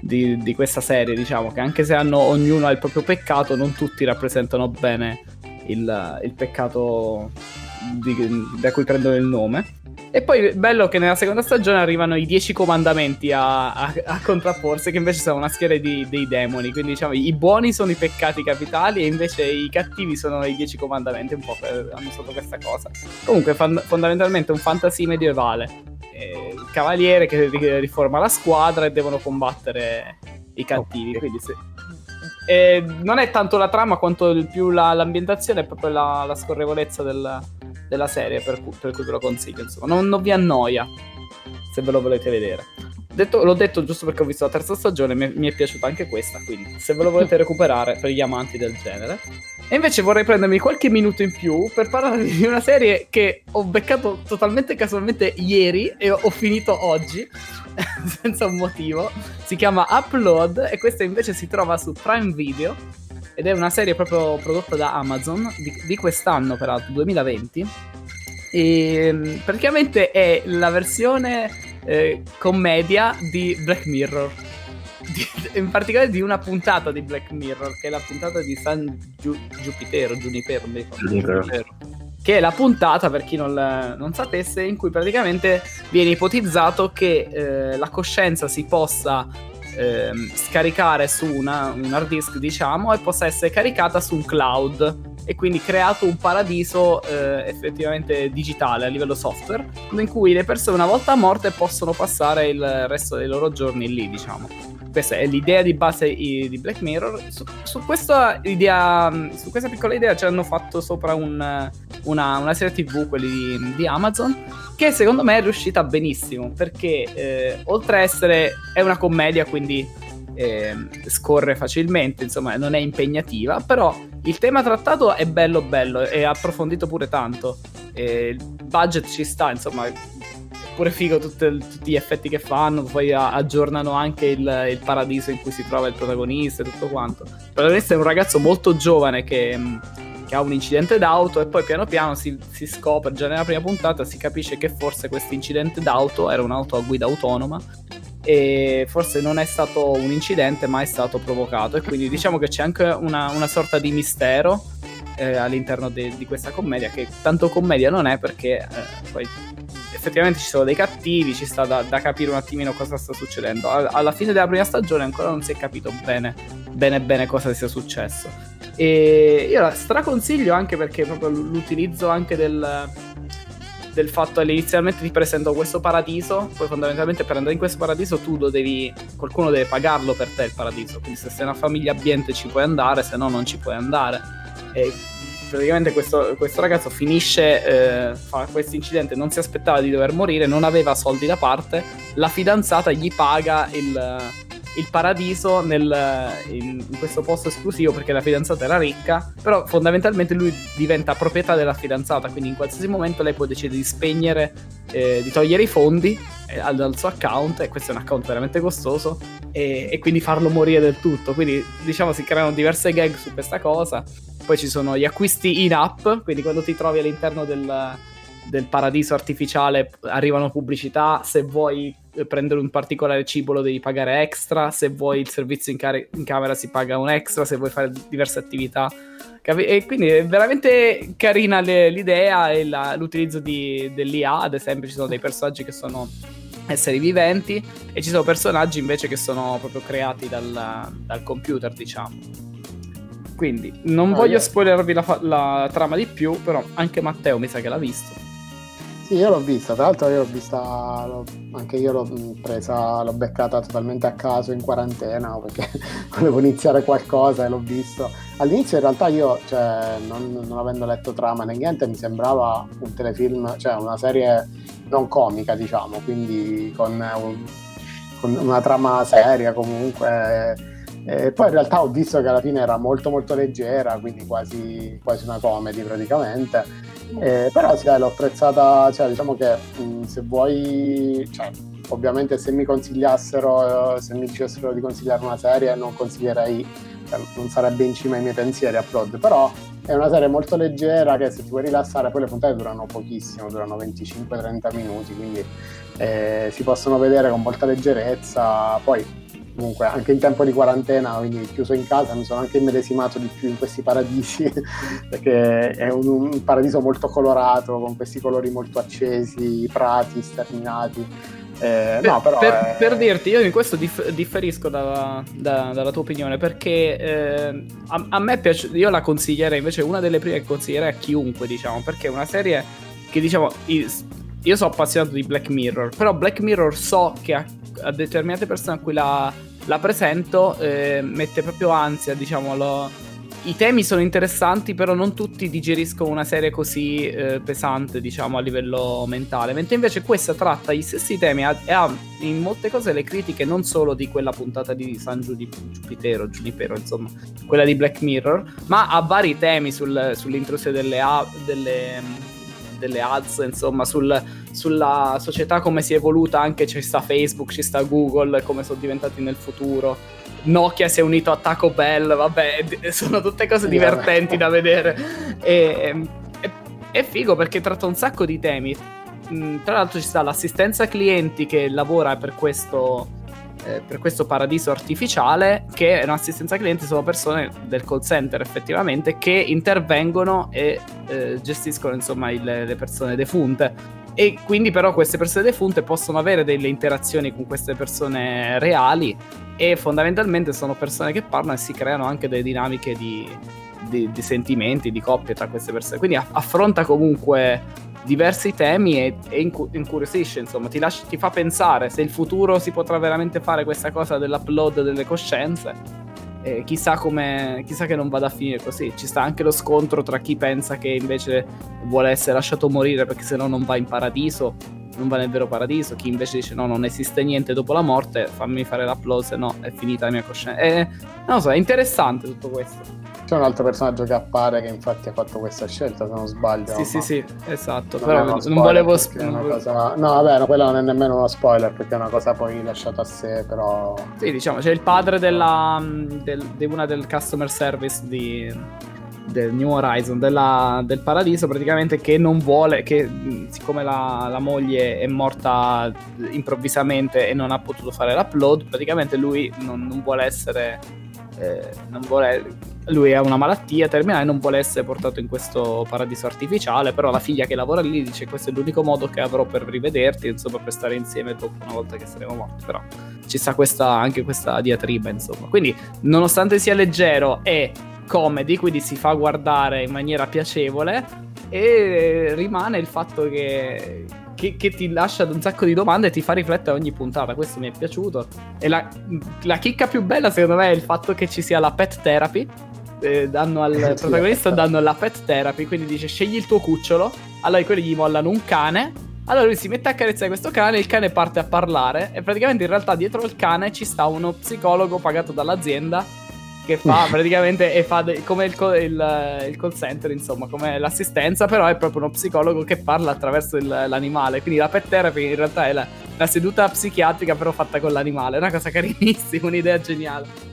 di, di, questa serie, diciamo, che anche se hanno, ognuno ha il proprio peccato, non tutti rappresentano bene il, il peccato di, da cui prendono il nome. E poi bello che nella seconda stagione arrivano i dieci comandamenti a, a, a contrapporsi, che invece sono una schiera di, dei demoni. Quindi diciamo i buoni sono i peccati capitali e invece i cattivi sono i dieci comandamenti. Un po' per, hanno sotto questa cosa. Comunque fan, fondamentalmente un fantasy medievale. Eh, il cavaliere che riforma la squadra e devono combattere i cattivi. Quindi se, eh, non è tanto la trama quanto più la, l'ambientazione, è proprio la, la scorrevolezza del, della serie, per, per, cui ve lo consiglio. Insomma, non, non, vi annoia se ve lo volete vedere. Detto, l'ho detto giusto perché ho visto la terza stagione, mi, mi è piaciuta anche questa, quindi se ve lo volete recuperare per gli amanti del genere. E invece vorrei prendermi qualche minuto in più per parlare di una serie che ho beccato totalmente casualmente ieri e ho finito oggi, senza un motivo. Si chiama Upload e questa invece si trova su Prime Video ed è una serie proprio prodotta da Amazon di, di quest'anno, peraltro 2020. E mm, praticamente è la versione eh, commedia di Black Mirror. Di, in particolare di una puntata di Black Mirror, che è la puntata di San Giu, Giupitero, Giunipero, Giunipero, che è la puntata, per chi non, non, sapesse, in cui praticamente viene ipotizzato che eh, la coscienza si possa ehm, scaricare su una, un hard disk, diciamo, e possa essere caricata su un cloud e quindi creato un paradiso eh, effettivamente digitale a livello software, in cui le persone una volta morte possono passare il resto dei loro giorni lì, diciamo. Questa è l'idea di base di Black Mirror. Su, su, questa, idea, su questa piccola idea ci hanno fatto sopra un, una, una, serie TV, quelli di, di, Amazon, che secondo me è riuscita benissimo, perché eh, oltre a essere... è una commedia, quindi eh, scorre facilmente, insomma non è impegnativa, però il tema trattato è bello bello e approfondito pure tanto. Eh, il budget ci sta, insomma pure figo tutte, tutti gli effetti che fanno, poi aggiornano anche il, il, paradiso in cui si trova il protagonista e tutto quanto. Il protagonista è un ragazzo molto giovane che, mm, che ha un incidente d'auto e poi piano piano si, si, scopre, già nella prima puntata si capisce che forse questo incidente d'auto era un'auto a guida autonoma e forse non è stato un incidente ma è stato provocato e quindi diciamo che c'è anche una, una sorta di mistero eh, all'interno de- di questa commedia che tanto commedia non è perché eh, poi effettivamente ci sono dei cattivi, ci sta da, da capire un attimino cosa sta succedendo. alla fine della prima stagione ancora non si è capito bene, bene, bene cosa sia successo. E io la straconsiglio anche perché proprio l'utilizzo anche del, del fatto che inizialmente ti presento questo paradiso, poi fondamentalmente per andare in questo paradiso tu lo devi, qualcuno deve pagarlo per te il paradiso, quindi se sei una famiglia abbiente ci puoi andare, se no non ci puoi andare. E praticamente questo, questo ragazzo finisce, eh, fa questo incidente, non si aspettava di dover morire, non aveva soldi da parte, la fidanzata gli paga il, il paradiso nel, in, in, questo posto esclusivo perché la fidanzata era ricca, però fondamentalmente lui diventa proprietà della fidanzata, quindi in qualsiasi momento lei può decidere di spegnere, eh, di togliere i fondi eh, dal suo account, e questo è un account veramente costoso, e, e quindi farlo morire del tutto. Quindi diciamo si creano diverse gag su questa cosa. Poi ci sono gli acquisti in app, quindi quando ti trovi all'interno del, del paradiso artificiale arrivano pubblicità, se vuoi prendere un particolare cibo lo devi pagare extra, se vuoi il servizio in, car- in camera si paga un extra, se vuoi fare diverse attività. E quindi è veramente carina le- l'idea e la- l'utilizzo di- dell'IA, ad esempio ci sono dei personaggi che sono esseri viventi e ci sono personaggi invece che sono proprio creati dal, dal computer, diciamo. Quindi non oh, voglio yeah. spoilerarvi la, fa- la, trama di più, però anche Matteo mi sa che l'ha visto. Sì, io l'ho vista, tra l'altro io l'ho vista, l'ho, anche io l'ho presa, l'ho beccata totalmente a caso in quarantena perché volevo iniziare qualcosa e l'ho visto. All'inizio in realtà io, cioè, non, non avendo letto trama né niente, mi sembrava un telefilm, cioè una serie non comica diciamo, quindi con, un, con una trama seria comunque e poi in realtà ho visto che alla fine era molto molto leggera, quindi quasi, quasi una comedy praticamente. Eh, però sì, dai, l'ho apprezzata, cioè diciamo che mh, se vuoi, cioè, ovviamente se mi consigliassero, se mi dicessero di consigliare una serie non consiglierei, cioè, non sarebbe in cima ai miei pensieri Upload, però è una serie molto leggera che se ti vuoi rilassare, poi le puntate durano pochissimo, durano 25-30 minuti, quindi eh, si possono vedere con molta leggerezza, poi comunque anche in tempo di quarantena, quindi chiuso in casa, mi sono anche immedesimato di più in questi paradisi, perché è un, un, paradiso molto colorato, con questi colori molto accesi, prati sterminati. Eh, per, no, però per, è... per, dirti, io in questo dif- differisco da, da, dalla tua opinione, perché eh, a, a, me piace, io la consiglierei, invece una delle prime che consiglierei a chiunque, diciamo, perché è una serie che diciamo... Io sono appassionato di Black Mirror, però Black Mirror so che ha a determinate persone a cui la, la presento eh, mette proprio ansia, diciamo. Lo... I temi sono interessanti, però non tutti digeriscono una serie così eh, pesante, diciamo, a livello mentale. Mentre invece questa tratta gli stessi temi e ha in molte cose le critiche non solo di quella puntata di San Giupitero, Giunipero, insomma, quella di Black Mirror, ma ha vari temi sul, sull'intrusione delle, delle delle ads, insomma, sul, sulla società come si è evoluta, anche ci sta Facebook, ci sta Google, come sono diventati nel futuro. Nokia si è unito a Taco Bell, vabbè, sono tutte cose divertenti da vedere. E, e, è figo perché tratta un sacco di temi. Mm, tra l'altro ci sta l'assistenza clienti che lavora per questo eh, per questo paradiso artificiale che è un'assistenza clienti sono persone del call center effettivamente che intervengono e eh, gestiscono insomma il, le persone defunte e quindi però queste persone defunte possono avere delle interazioni con queste persone reali e fondamentalmente sono persone che parlano e si creano anche delle dinamiche di, di, di sentimenti, di coppie tra queste persone. Quindi affronta comunque diversi temi e, e incuriosisce, insomma, ti, lascia, ti fa pensare se il futuro si potrà veramente fare questa cosa dell'upload delle coscienze. Eh, chissà, chissà che non vada a finire così. Ci sta anche lo scontro tra chi pensa che invece vuole essere lasciato morire perché se no non va in paradiso, non va nel vero paradiso. Chi invece dice no, non esiste niente dopo la morte, fammi fare se no è finita la mia coscienza. Eh, non lo so, è interessante tutto questo. C'è un altro personaggio che appare che infatti ha fatto questa scelta, se non sbaglio. Sì, sì, sì, esatto. Non Però non, volevo spoilerare. Cosa... No, vabbè, no, quello non è nemmeno uno spoiler perché è una cosa poi lasciata a sé, però... Sì, diciamo, c'è il padre della, del, di una del customer service di del New Horizon, della, del paradiso, praticamente che non vuole, che siccome la, la, moglie è morta improvvisamente e non ha potuto fare l'upload, praticamente lui non, non vuole essere, eh, non vuole lui ha una malattia terminale non vuole essere portato in questo paradiso artificiale, però la figlia che lavora lì dice questo è l'unico modo che avrò per rivederti, insomma, per stare insieme dopo una volta che saremo morti, però ci sta questa, anche questa diatriba, insomma. Quindi, nonostante sia leggero e comedy, quindi si fa guardare in maniera piacevole e rimane il fatto che che, che, ti lascia un sacco di domande e ti fa riflettere ogni puntata. Questo mi è piaciuto. E la, la chicca più bella, secondo me, è il fatto che ci sia la pet therapy. Eh, danno al protagonista danno la pet therapy. Quindi dice: Scegli il tuo cucciolo. Allora quelli gli mollano un cane. Allora lui si mette a carezzare questo cane, il cane parte a parlare e praticamente in realtà dietro il cane ci sta uno psicologo pagato dall'azienda che fa praticamente e fa de- come il, co- il, il, call center, insomma, come l'assistenza, però è proprio uno psicologo che parla attraverso il, l'animale. Quindi la pet therapy in realtà è la, la, seduta psichiatrica, però fatta con l'animale. È una cosa carinissima, un'idea geniale.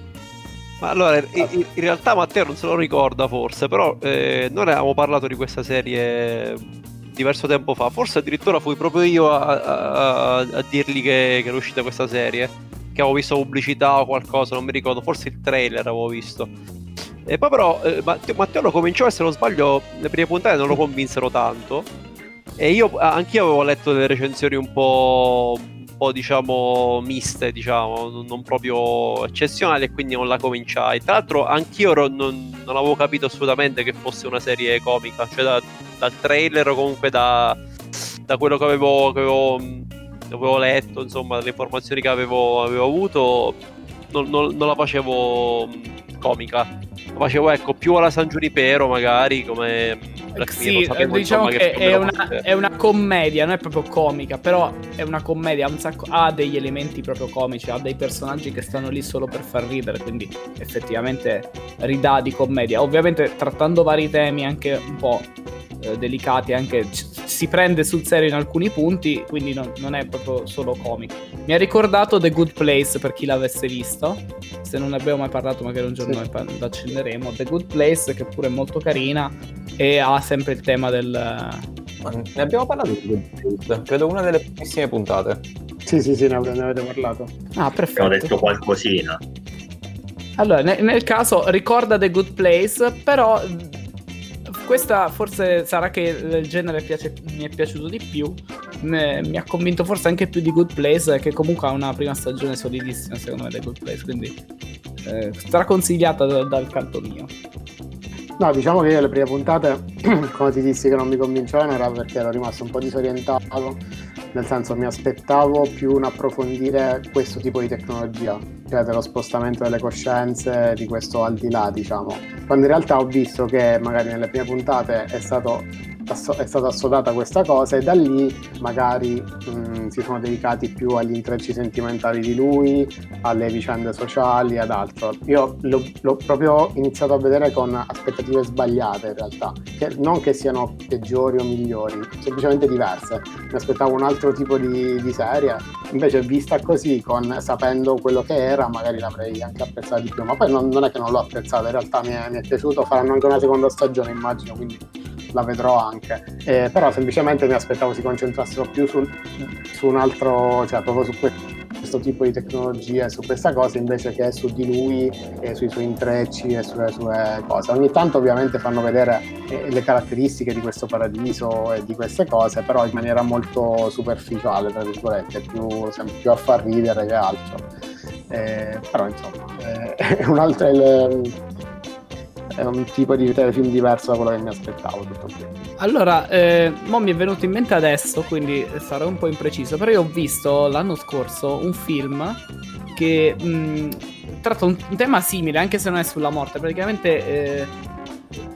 Ma allora, in, realtà Matteo non se lo ricorda forse, però eh, noi avevamo parlato di questa serie diverso tempo fa. Forse addirittura fui proprio io a, a, a dirgli che, che era uscita questa serie che avevo visto pubblicità o qualcosa, non mi ricordo, forse il trailer avevo visto. E poi però eh, Matteo, Matteo lo cominciò se non sbaglio le prime puntate non lo convinsero tanto. E io anch'io avevo letto delle recensioni un po', un po' diciamo miste, diciamo, non proprio eccezionali e quindi non la cominciai. Tra l'altro anch'io non, non avevo capito assolutamente che fosse una serie comica, cioè da, dal trailer o comunque da, da quello che avevo, che avevo avevo letto, insomma, le informazioni che avevo, avevo avuto, non, non, non, la facevo comica. La facevo, ecco, più alla San Giunipero, magari, come... Sì, sapevo, diciamo insomma, che, che è, una, è, una, commedia, non è proprio comica, però è una commedia, ha, sacco, ha degli elementi proprio comici, ha dei personaggi che stanno lì solo per far ridere, quindi effettivamente ridà di commedia. Ovviamente trattando vari temi anche un po' eh, delicati, anche si prende sul serio in alcuni punti, quindi non, non, è proprio solo comico. Mi ha ricordato The Good Place per chi l'avesse visto. Se non ne abbiamo mai parlato, magari un giorno sì. lo accenderemo. The Good Place, che pure è molto carina e ha sempre il tema del. Ne abbiamo parlato di Good Place, credo una delle primissime puntate. Sì, sì, sì, ne avete parlato. Ah, perfetto. Abbiamo detto qualcosina. Allora, nel caso ricorda The Good Place, però questa forse sarà che il genere piace, mi è piaciuto di più. Me, mi ha convinto forse anche più di Good Place, che comunque ha una prima stagione solidissima, secondo me, The Good Place. Quindi eh, straconsigliata da, dal canto mio. No, diciamo che io le prime puntate, come ti dissi che non mi convincevano, era perché ero rimasto un po' disorientato nel senso mi aspettavo più un approfondire questo tipo di tecnologia, dello spostamento delle coscienze, di questo al di là, diciamo. Quando in realtà ho visto che magari nelle prime puntate è stato è stata assodata questa cosa e da lì magari mh, si sono dedicati più agli intrecci sentimentali di lui, alle vicende sociali, ad altro. Io l'ho, l'ho proprio iniziato a vedere con aspettative sbagliate in realtà, che non che siano peggiori o migliori, semplicemente diverse. Mi aspettavo un altro tipo di, di serie, invece vista così, con, sapendo quello che era, magari l'avrei anche apprezzata di più, ma poi non, non è che non l'ho apprezzata, in realtà mi è, mi è piaciuto, faranno anche una seconda stagione immagino, quindi la vedrò anche. Eh, però semplicemente mi aspettavo si concentrassero più sul, su un altro, cioè proprio su questo tipo di tecnologie, su questa cosa, invece che su di lui e sui suoi intrecci e sulle sue cose. Ogni tanto ovviamente fanno vedere eh, le caratteristiche di questo paradiso e di queste cose, però in maniera molto superficiale, tra virgolette, più, più a far ridere che altro. Eh, però insomma, eh, è un altro... Il, è un tipo di telefilm diverso da quello che mi aspettavo. Tutto. Allora, eh, mo mi è venuto in mente adesso, quindi sarò un po' impreciso, però io ho visto l'anno scorso un film che mh, tratta un, un, tema simile, anche se non è sulla morte, praticamente... Eh,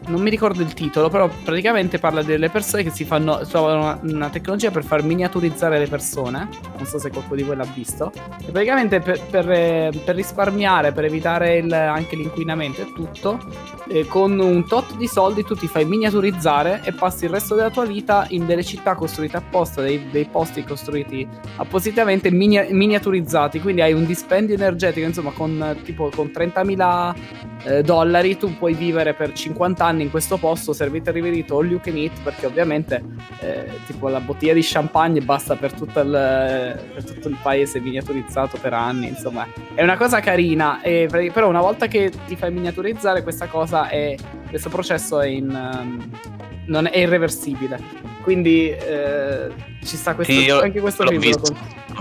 non mi ricordo il titolo, però praticamente parla delle persone che si fanno trovano una, una, tecnologia per far miniaturizzare le persone. Non so se qualcuno di voi l'ha visto. E praticamente per, per, per risparmiare, per evitare il, anche l'inquinamento e tutto, eh, con un tot di soldi tu ti fai miniaturizzare e passi il resto della tua vita in delle città costruite apposta, dei, dei posti costruiti appositamente mini, miniaturizzati. Quindi hai un dispendio energetico, insomma, con tipo con 30.000 eh, dollari tu puoi vivere per 50 anni anni in questo posto, servite e riverito all you can eat, perché ovviamente eh, tipo la bottiglia di champagne basta per tutto, il, per tutto il paese miniaturizzato per anni, insomma. È una cosa carina, e, però una volta che ti fai miniaturizzare questa cosa è, questo processo è, in, um, non è irreversibile, quindi eh, ci sta questo, sì, anche questo film.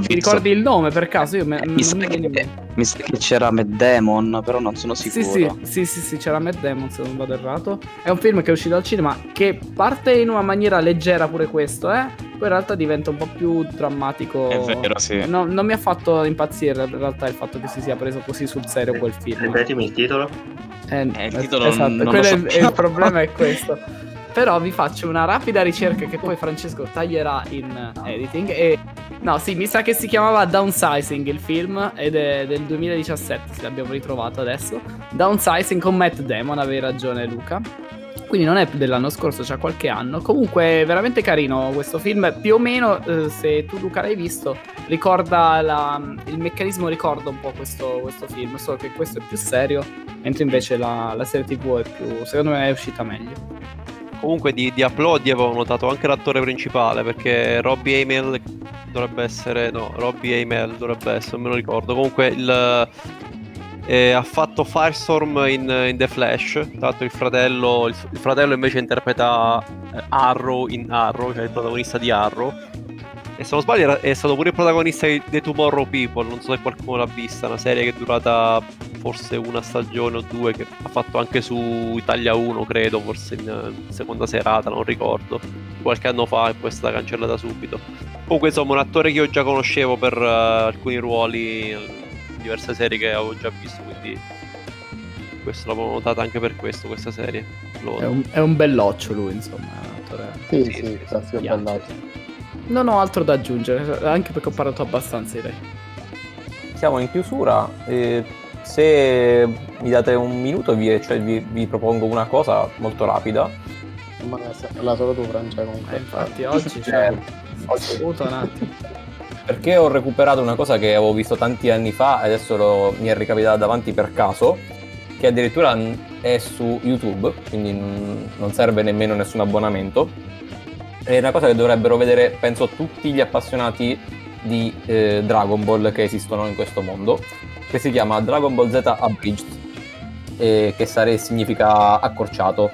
Ti ricordi il nome per caso? Io me, mi, sa mi, che, mi, sa che c'era Matt Damon, però non sono sicuro. Sì, sì, sì, sì, sì, c'era Matt Damon, se non vado errato. È un film che è uscito al cinema che parte in una maniera leggera pure questo, eh? Poi in realtà diventa un po' più drammatico. È vero, sì. No, non mi ha fatto impazzire in realtà il fatto che si sia preso così sul serio quel film. Ripetimi il titolo. Eh, eh, il titolo esatto, non, non so. è, il problema è questo. Però vi faccio una rapida ricerca che poi Francesco taglierà in editing. E no, sì, mi sa che si chiamava Downsizing il film ed è del 2017, se l'abbiamo ritrovato adesso. Downsizing con Matt Damon, avevi ragione Luca. Quindi non è dell'anno scorso, c'ha qualche anno. Comunque è veramente carino questo film. Più o meno, eh, se tu Luca l'hai visto, ricorda la, il meccanismo ricorda un po' questo, questo, film. Solo che questo è più serio, mentre invece la, la serie TV è più. secondo me è uscita meglio. Comunque di, di applaudi avevo notato anche l'attore principale perché Robbie Amell dovrebbe essere... No, Robbie Amell dovrebbe essere, non me lo ricordo. Comunque il... Eh, ha fatto Firestorm in, in, The Flash. Tra l'altro, il fratello, il, il fratello invece interpreta eh, Arrow in Arrow, cioè il protagonista di Arrow. E se non sbaglio è stato pure il protagonista di The Tomorrow People, non so se qualcuno l'ha vista, una serie che è durata forse una stagione o due, che ha fatto anche su Italia 1, credo, forse in seconda serata, non ricordo, qualche anno fa e poi è stata cancellata subito. Comunque insomma un attore che io già conoscevo per uh, alcuni ruoli in diverse serie che avevo già visto, quindi questo l'avevo notata anche per questo, questa serie. È un, è un, belloccio lui, insomma. Attore... Sì, sì, sì, sì, sì belloccio. Non ho altro da aggiungere, anche perché ho parlato abbastanza direi. Siamo in chiusura. E se mi date un minuto vi, cioè, vi, vi propongo una cosa molto rapida. Ma la solo tu, Francia, comunque. Eh, infatti, oggi c'è oggi. un attimo. Perché ho recuperato una cosa che avevo visto tanti anni fa e adesso lo, mi è ricapitata davanti per caso, che addirittura è su YouTube, quindi non serve nemmeno nessun abbonamento è una cosa che dovrebbero vedere, penso, tutti gli appassionati di eh, Dragon Ball che esistono in questo mondo, che si chiama Dragon Ball Z Abridged, eh, che sare- significa accorciato.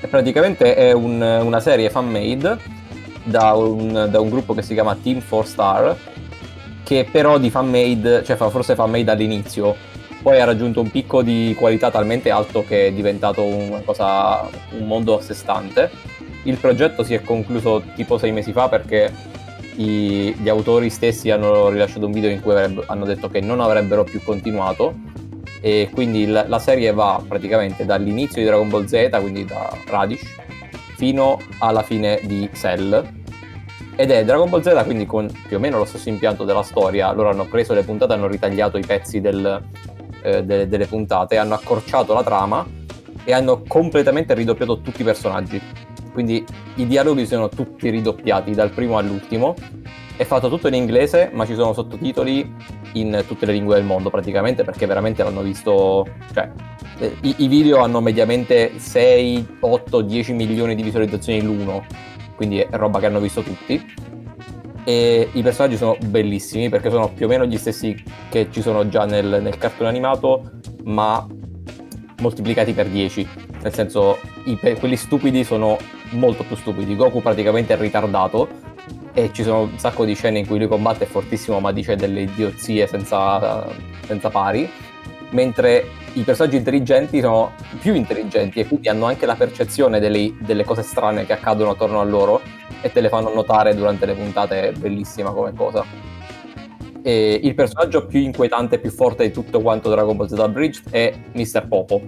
E praticamente è un, una serie fan-made da un, da un, gruppo che si chiama Team 4 Star, che però di fan-made, cioè forse fan-made all'inizio, poi ha raggiunto un picco di qualità talmente alto che è diventato una cosa, un mondo a sé stante il progetto si è concluso tipo sei mesi fa perché i, gli autori stessi hanno rilasciato un video in cui hanno detto che non avrebbero più continuato e quindi la, la, serie va praticamente dall'inizio di Dragon Ball Z, quindi da Radish, fino alla fine di Cell. Ed è Dragon Ball Z, quindi con più o meno lo stesso impianto della storia. Loro hanno preso le puntate, hanno ritagliato i pezzi del, eh, de, delle puntate, hanno accorciato la trama e hanno completamente ridoppiato tutti i personaggi quindi i dialoghi sono tutti ridoppiati dal primo all'ultimo. È fatto tutto in inglese, ma ci sono sottotitoli in tutte le lingue del mondo praticamente perché veramente l'hanno visto, cioè eh, i, i, video hanno mediamente 6, 8, 10 milioni di visualizzazioni l'uno, quindi è roba che hanno visto tutti. E i personaggi sono bellissimi perché sono più o meno gli stessi che ci sono già nel, nel cartone animato, ma moltiplicati per 10. Nel senso, i, quelli stupidi sono molto più stupidi. Goku praticamente è ritardato e ci sono un sacco di scene in cui lui combatte fortissimo ma dice delle idiozie senza, senza pari, mentre i personaggi intelligenti sono più intelligenti e quindi hanno anche la percezione delle, delle cose strane che accadono attorno a loro e te le fanno notare durante le puntate, è bellissima come cosa. E il personaggio più inquietante e più forte di tutto quanto Dragon Ball Z Bridge è Mr. Popo,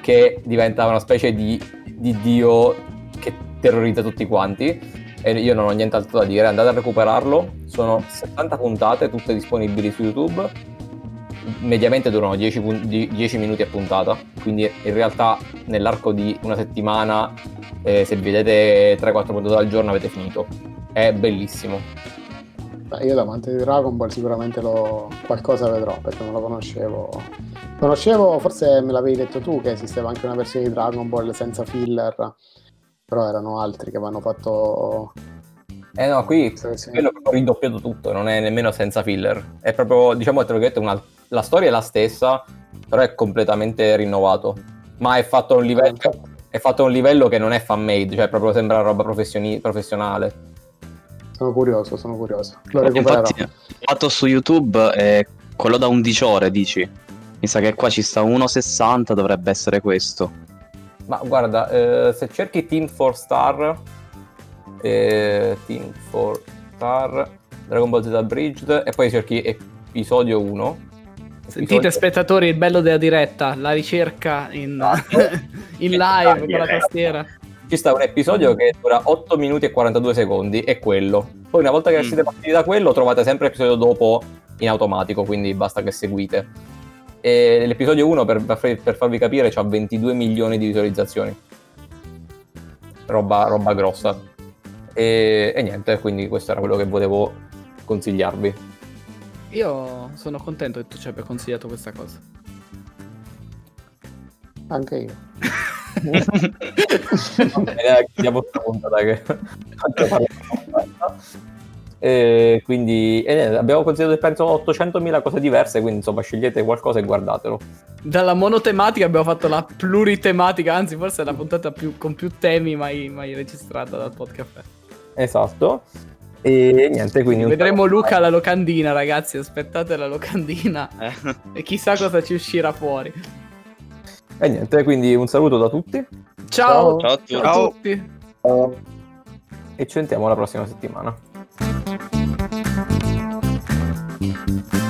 che diventa una specie di, di dio terrorizza tutti quanti. E io non ho nient'altro da dire, andate a recuperarlo. Sono 70 puntate, tutte disponibili su YouTube. Mediamente durano 10, 10 minuti a puntata, quindi in realtà nell'arco di una settimana, eh, se vedete 3-4 puntate al giorno, avete finito. È bellissimo. Beh, io amante di Dragon Ball sicuramente lo... qualcosa vedrò perché non lo conoscevo. Conoscevo, forse me l'avevi detto tu, che esisteva anche una versione di Dragon Ball senza filler, però erano altri che avevano fatto... Eh no, qui sì. quello è proprio ridoppiato tutto, non è nemmeno senza filler. È proprio, diciamo, tra virgolette, una... la storia è la stessa, però è completamente rinnovato. Ma è fatto a un livello, è fatto a un livello che non è fan made, cioè proprio sembra roba professionale. Sono curioso, sono curioso. Lo recupererò. Infatti, fatto su YouTube è quello da 11 ore, dici? Mi sa che qua ci sta 1,60, dovrebbe essere questo. Ma guarda, eh, se cerchi Team 4 Star, eh, Team 4 Star, Dragon Ball Z Bridged, e poi cerchi episodio 1. Sentite spettatori il bello della diretta, la ricerca in, in live con la tastiera ci sta un episodio che dura 8 minuti e 42 secondi, è quello. Poi una volta che mm. siete partiti da quello trovate sempre l'episodio dopo in automatico, quindi basta che seguite. E l'episodio 1, per, per farvi capire, ha 22 milioni di visualizzazioni. Roba, roba grossa. E, e niente, quindi questo era quello che volevo consigliarvi. Io sono contento che tu ci abbia consigliato questa cosa. Anche io. chiudiamo questa puntata che e quindi e abbiamo considerato penso 800.000 cose diverse quindi insomma scegliete qualcosa e guardatelo dalla monotematica abbiamo fatto la pluritematica anzi forse è la puntata più, con più temi mai, mai registrata dal podcast esatto e niente quindi vedremo Luca alla locandina ragazzi aspettate la locandina eh. e chissà cosa ci uscirà fuori e niente, quindi un saluto da tutti. Ciao, ciao, ciao a tutti. Ciao. E ci sentiamo la prossima settimana. Thank you.